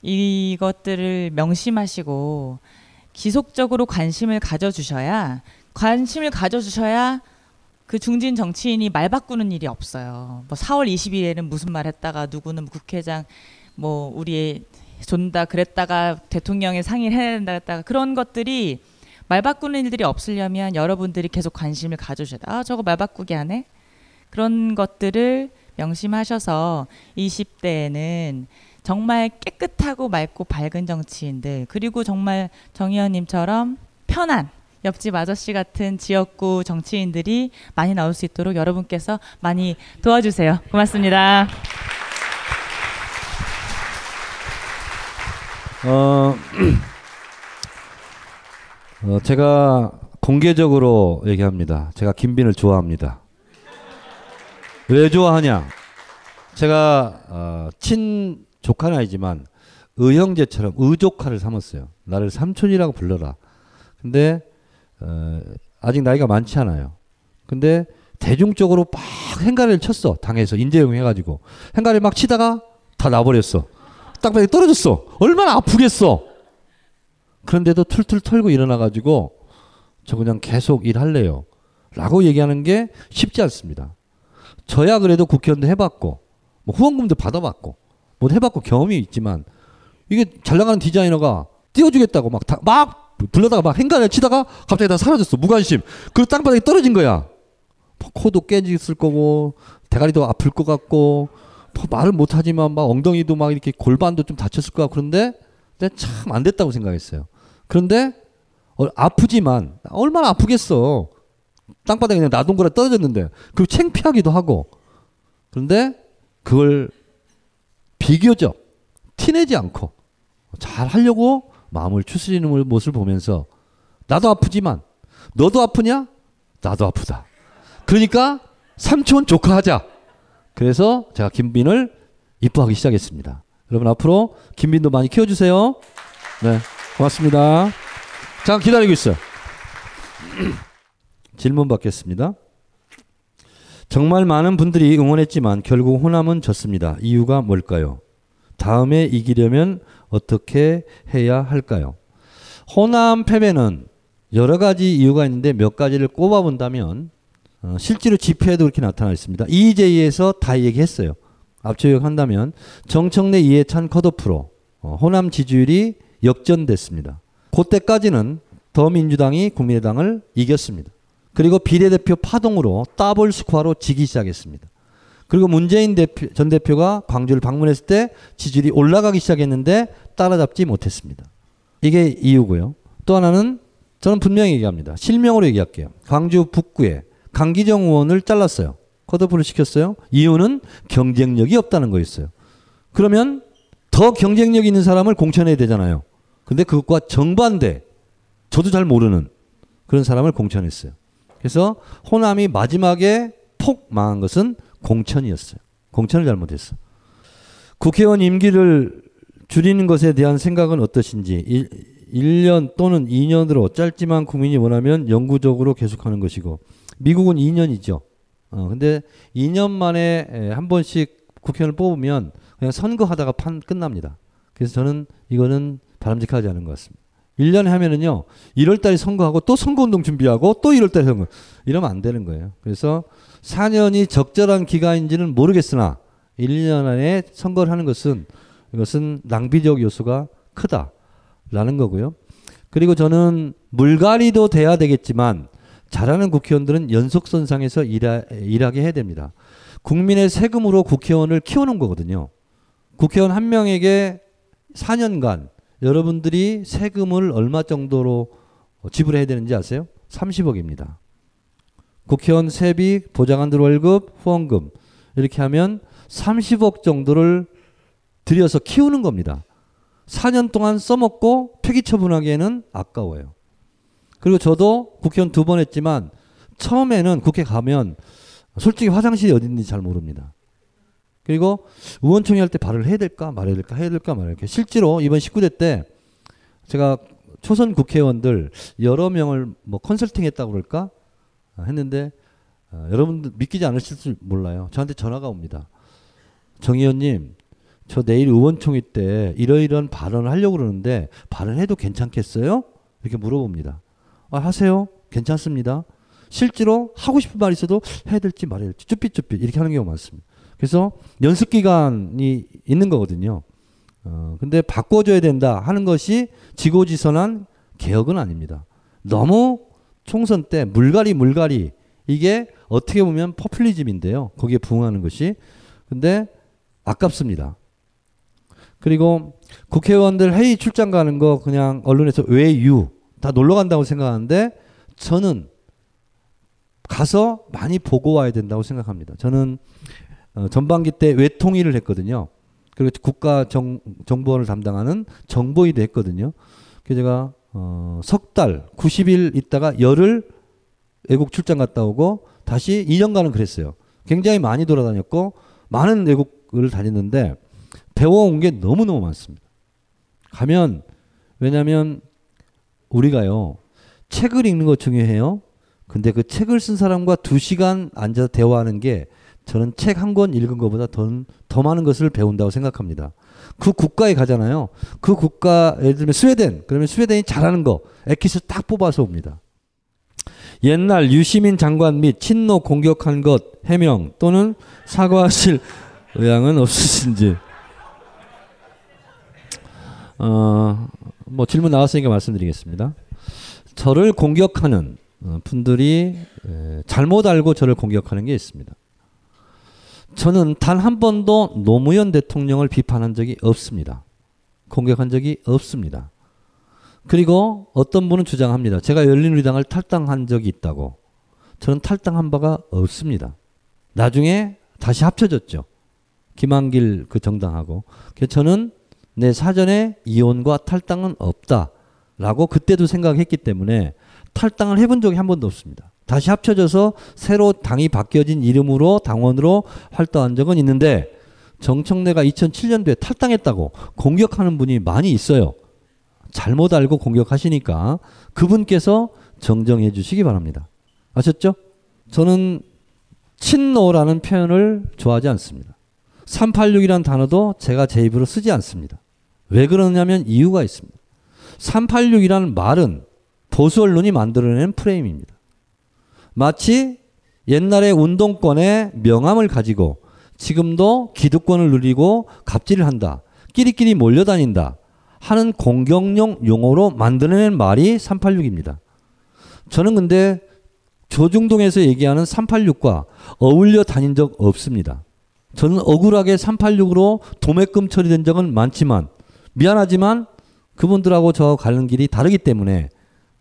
이것들을 명심하시고 지속적으로 관심을 가져주셔야 관심을 가져주셔야 그 중진 정치인이 말 바꾸는 일이 없어요. 뭐 4월 22일에는 무슨 말 했다가 누구는 국회장 뭐 우리 존다 그랬다가 대통령에 상의를 해야 된다 했다가 그런 것들이 말 바꾸는 일들이 없으려면 여러분들이 계속 관심을 가져주셔야 돼. 아 저거 말 바꾸게 하네. 그런 것들을 명심하셔서 20대에는 정말 깨끗하고 맑고 밝은 정치인들 그리고 정말 정 의원님처럼 편한 옆집 아저씨 같은 지역구 정치인들이 많이 나올 수 있도록 여러분께서 많이 도와주세요. 고맙습니다. 어, 어, 제가 공개적으로 얘기합니다. 제가 김빈을 좋아합니다. 왜 좋아하냐? 제가 어, 친 조카는 아니지만 의형제처럼 의조카를 삼았어요. 나를 삼촌이라고 불러라. 근데 어, 아직 나이가 많지 않아요. 근데 대중적으로 막 행가를 쳤어. 당에서 인재용 해가지고 행가를 막 치다가 다 나버렸어. 땅바닥에 떨어졌어. 얼마나 아프겠어. 그런데도 툴툴 털고 일어나가지고 저 그냥 계속 일할래요. 라고 얘기하는 게 쉽지 않습니다. 저야 그래도 국회의원도 해봤고 뭐 후원금도 받아봤고 뭐 해봤고 경험이 있지만 이게 잘 나가는 디자이너가 띄워주겠다고 막, 다, 막 불러다가 막 행간을 치다가 갑자기 다 사라졌어. 무관심. 그리고 땅바닥에 떨어진 거야. 뭐 코도 깨졌을 거고 대가리도 아플 것 같고 뭐 말을 못하지만 막 엉덩이도 막 이렇게 골반도 좀 다쳤을 것 같고 그런데 참 안 됐다고 생각했어요. 그런데 어, 아프지만 얼마나 아프겠어. 땅바닥에 그냥 나동거라 떨어졌는데 그 창피하기도 하고 그런데 그걸 비교적 티내지 않고 잘 하려고 마음을 추스리는 모습을 보면서 나도 아프지만 너도 아프냐? 나도 아프다. 그러니까 삼촌 조카 하자. 그래서 제가 김빈을 이뻐하기 시작했습니다. 여러분 앞으로 김빈도 많이 키워주세요. 네, 고맙습니다. 잠깐 기다리고 있어요. 질문 받겠습니다. 정말 많은 분들이 응원했지만 결국 호남은 졌습니다. 이유가 뭘까요? 다음에 이기려면 어떻게 해야 할까요? 호남 패배는 여러 가지 이유가 있는데 몇 가지를 꼽아본다면 어, 실제로 집회에도 그렇게 나타나 있습니다. EJ에서 다 얘기했어요. 앞서 요약한다면 정청래 이해찬 컷오프로 어, 호남 지지율이 역전됐습니다. 그때까지는 더민주당이 국민의당을 이겼습니다. 그리고 비례대표 파동으로 더블 스코어로 지기 시작했습니다. 그리고 문재인 대표, 전 대표가 광주를 방문했을 때 지지율이 올라가기 시작했는데 따라잡지 못했습니다. 이게 이유고요. 또 하나는 저는 분명히 얘기합니다. 실명으로 얘기할게요. 광주 북구에 강기정 의원을 잘랐어요. 컷오프를 시켰어요. 이유는 경쟁력이 없다는 거였어요. 그러면 더 경쟁력 있는 사람을 공천해야 되잖아요. 근데 그것과 정반대, 저도 잘 모르는 그런 사람을 공천했어요. 그래서 호남이 마지막에 폭 망한 것은 공천이었어요. 공천을 잘못했어. 국회의원 임기를 줄이는 것에 대한 생각은 어떠신지 1, 1년 또는 2년으로 짧지만 국민이 원하면 영구적으로 계속하는 것이고 미국은 2년이죠. 어, 근데 2년 만에 한 번씩 국회의원을 뽑으면 그냥 선거하다가 판 끝납니다. 그래서 저는 이거는 바람직하지 않은 것 같습니다. 1년에 하면은요, 1월 달에 선거하고 또 선거운동 준비하고 또 1월 달에 선거. 이러면 안 되는 거예요. 그래서 4년이 적절한 기간인지는 모르겠으나 1년 안에 선거를 하는 것은 이것은 낭비적 요소가 크다라는 거고요. 그리고 저는 물갈이도 돼야 되겠지만 잘하는 국회의원들은 연속선상에서 일하, 일하게 해야 됩니다. 국민의 세금으로 국회의원을 키우는 거거든요. 국회의원 한 명에게 4년간 여러분들이 세금을 얼마 정도로 지불해야 되는지 아세요? 30억입니다. 국회의원 세비, 보좌관들 월급, 후원금 이렇게 하면 30억 정도를 들여서 키우는 겁니다. 4년 동안 써먹고 폐기 처분하기에는 아까워요. 그리고 저도 국회의원 두 번 했지만 처음에는 국회 가면 솔직히 화장실이 있는지 잘 모릅니다. 그리고 의원총회 할 때 발을 해야 될까 말아야 될까 해야 될까 말아야 될까. 실제로 이번 19대 때 제가 초선 국회의원들 여러 명을 뭐 컨설팅 했다고 그럴까 했는데 어, 여러분들 믿기지 않으실 줄 몰라요. 저한테 전화가 옵니다. 정 의원님, 저 내일 의원총회 때 이러이러한 발언을 하려고 그러는데 발언해도 괜찮겠어요? 이렇게 물어봅니다. 아, 하세요. 괜찮습니다. 실제로 하고 싶은 말이 있어도 해야 될지 말아야 될지 쭈삣쭈삣 이렇게 하는 경우가 많습니다. 그래서 연습 기간이 있는 거거든요. 어, 근데 바꿔줘야 된다 하는 것이 지고지선한 개혁은 아닙니다. 너무 총선 때 물갈이 물갈이 이게 어떻게 보면 포퓰리즘인데요. 거기에 부응하는 것이. 근데 아깝습니다. 그리고 국회의원들 회의 출장 가는 거 그냥 언론에서 외유 다 놀러 간다고 생각하는데 저는 가서 많이 보고 와야 된다고 생각합니다. 저는 어, 전반기 때 외통위를 했거든요. 그리고 국가 정, 정보원을 담당하는 정보위도 했거든요. 그래서 제가 어, 석 달, 90일 있다가 열흘 외국 출장 갔다 오고 다시 2년간은 그랬어요. 굉장히 많이 돌아다녔고 많은 외국을 다녔는데 배워온 게 너무너무 많습니다. 가면 왜냐하면 우리가요 책을 읽는 거 중요해요. 근데 그 책을 쓴 사람과 두 시간 앉아서 대화하는 게 저는 책 한 권 읽은 것보다 더, 더 많은 것을 배운다고 생각합니다. 그 국가에 가잖아요. 그 국가, 예를 들면 스웨덴. 그러면 스웨덴이 잘하는 거, 에키스 딱 뽑아서 옵니다. 옛날 유시민 장관 및 친노 공격한 것 해명 또는 사과하실 의향은 없으신지. 어, 뭐 질문 나왔으니까 말씀드리겠습니다. 저를 공격하는 어, 분들이 잘못 알고 저를 공격하는 게 있습니다. 저는 단 한 번도 노무현 대통령을 비판한 적이 없습니다. 공격한 적이 없습니다. 그리고 어떤 분은 주장합니다. 제가 열린우리당을 탈당한 적이 있다고. 저는 탈당한 바가 없습니다. 나중에 다시 합쳐졌죠. 김한길 그 정당하고. 그래서 저는 내 사전에 이혼과 탈당은 없다라고 그때도 생각했기 때문에 탈당을 해본 적이 한 번도 없습니다. 다시 합쳐져서 새로 당이 바뀌어진 이름으로 당원으로 활동한 적은 있는데 정청래가 2007년도에 탈당했다고 공격하는 분이 많이 있어요. 잘못 알고 공격하시니까 그분께서 정정해 주시기 바랍니다. 아셨죠? 저는 친노라는 표현을 좋아하지 않습니다. 386이라는 단어도 제가 제 입으로 쓰지 않습니다. 왜 그러냐면 이유가 있습니다. 386이라는 말은 보수 언론이 만들어낸 프레임입니다. 마치 옛날에 운동권의 명함을 가지고 지금도 기득권을 누리고 갑질을 한다. 끼리끼리 몰려다닌다. 하는 공격용 용어로 만들어낸 말이 386입니다. 저는 근데 조중동에서 얘기하는 386과 어울려 다닌 적 없습니다. 저는 억울하게 386으로 도매금 처리된 적은 많지만 미안하지만 그분들하고 저 가는 길이 다르기 때문에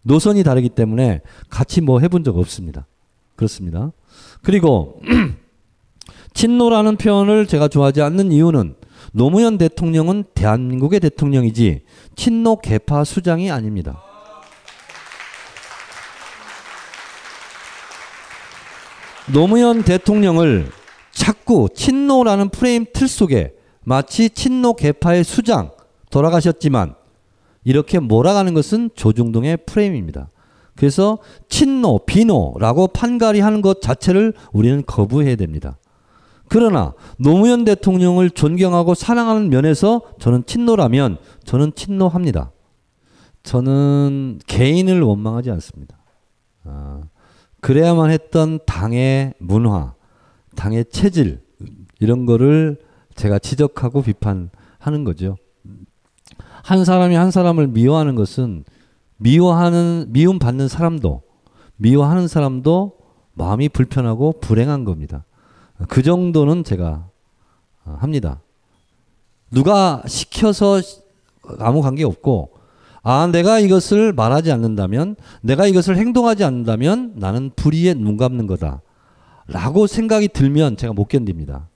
노선이 다르기 때문에 같이 뭐 해본 적 없습니다. 그렇습니다. 그리고 친노라는 표현을 제가 좋아하지 않는 이유는 노무현 대통령은 대한민국의 대통령이지 친노 개파 수장이 아닙니다. 노무현 대통령을 자꾸 친노라는 프레임 틀 속에 마치 친노 개파의 수장 돌아가셨지만 이렇게 몰아가는 것은 조중동의 프레임입니다. 그래서 친노, 비노라고 판가리 하는 것 자체를 우리는 거부해야 됩니다. 그러나 노무현 대통령을 존경하고 사랑하는 면에서 저는 친노라면 저는 친노합니다. 저는 개인을 원망하지 않습니다. 아, 그래야만 했던 당의 문화, 당의 체질 이런 거를 제가 지적하고 비판하는 거죠. 한 사람이 한 사람을 미워하는 것은 미워하는 미움 받는 사람도 미워하는 사람도 마음이 불편하고 불행한 겁니다. 그 정도는 제가 합니다. 누가 시켜서 아무 관계 없고 아 내가 이것을 말하지 않는다면 내가 이것을 행동하지 않는다면 나는 불의에 눈 감는 거다. 라고 생각이 들면 제가 못 견딥니다.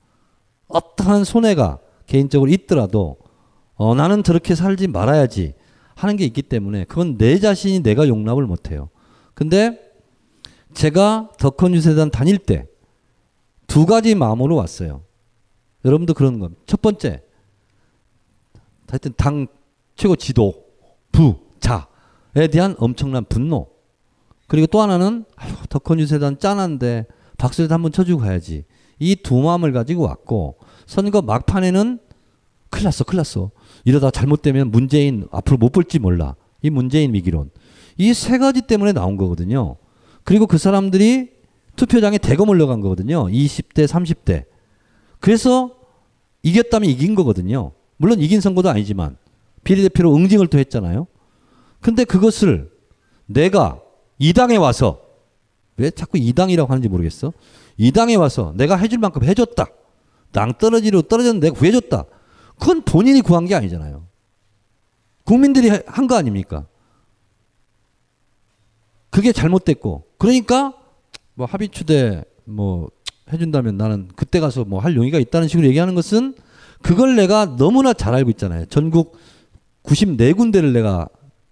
어떠한 손해가 개인적으로 있더라도 어, 나는 저렇게 살지 말아야지 하는 게 있기 때문에 그건 내 자신이 내가 용납을 못해요. 근데 제가 덕헌유세단 다닐 때 두 가지 마음으로 왔어요. 여러분도 그런 겁니다. 첫 번째, 하여튼 당 최고 지도, 부, 자에 대한 엄청난 분노. 그리고 또 하나는 아유, 덕헌유세단 짠한데 박수도 한번 쳐주고 가야지. 이 두 마음을 가지고 왔고 선거 막판에는 큰일 났어, 큰일 났어. 이러다 잘못되면 문재인 앞으로 못 볼지 몰라. 이 문재인 위기론. 이 세 가지 때문에 나온 거거든요. 그리고 그 사람들이 투표장에 대거 몰려간 거거든요. 20대, 30대. 그래서 이겼다면 이긴 거거든요. 물론 이긴 선거도 아니지만 비례대표로 응징을 또 했잖아요. 근데 그것을 내가 이 당에 와서 왜 자꾸 이 당이라고 하는지 모르겠어. 이 당에 와서 내가 해줄 만큼 해줬다. 낭 떨어지로 떨어졌는데 내가 구해줬다. 그건 본인이 구한 게 아니잖아요. 국민들이 한 거 아닙니까? 그게 잘못됐고 그러니까 뭐 합의 추대 뭐 해준다면 나는 그때 가서 뭐 할 용의가 있다는 식으로 얘기하는 것은 그걸 내가 너무나 잘 알고 있잖아요. 전국 94군데를 내가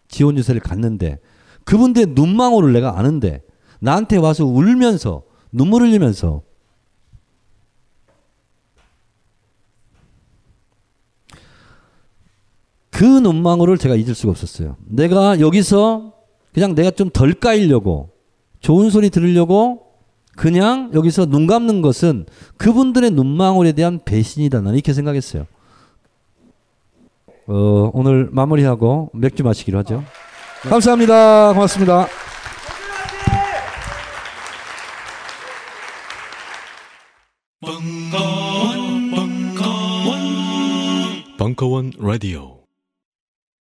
지원 유세를 갔는데 그분들의 눈망울을 내가 아는데 나한테 와서 울면서 눈물 흘리면서 그 눈망울을 제가 잊을 수가 없었어요. 내가 여기서 그냥 내가 좀 덜 까이려고 좋은 소리 들으려고 그냥 여기서 눈 감는 것은 그분들의 눈망울에 대한 배신이다. 나는 이렇게 생각했어요. 어, 오늘 마무리하고 맥주 마시기로 하죠. 감사합니다. 고맙습니다. 벙커원, 벙커원, 벙커원 라디오.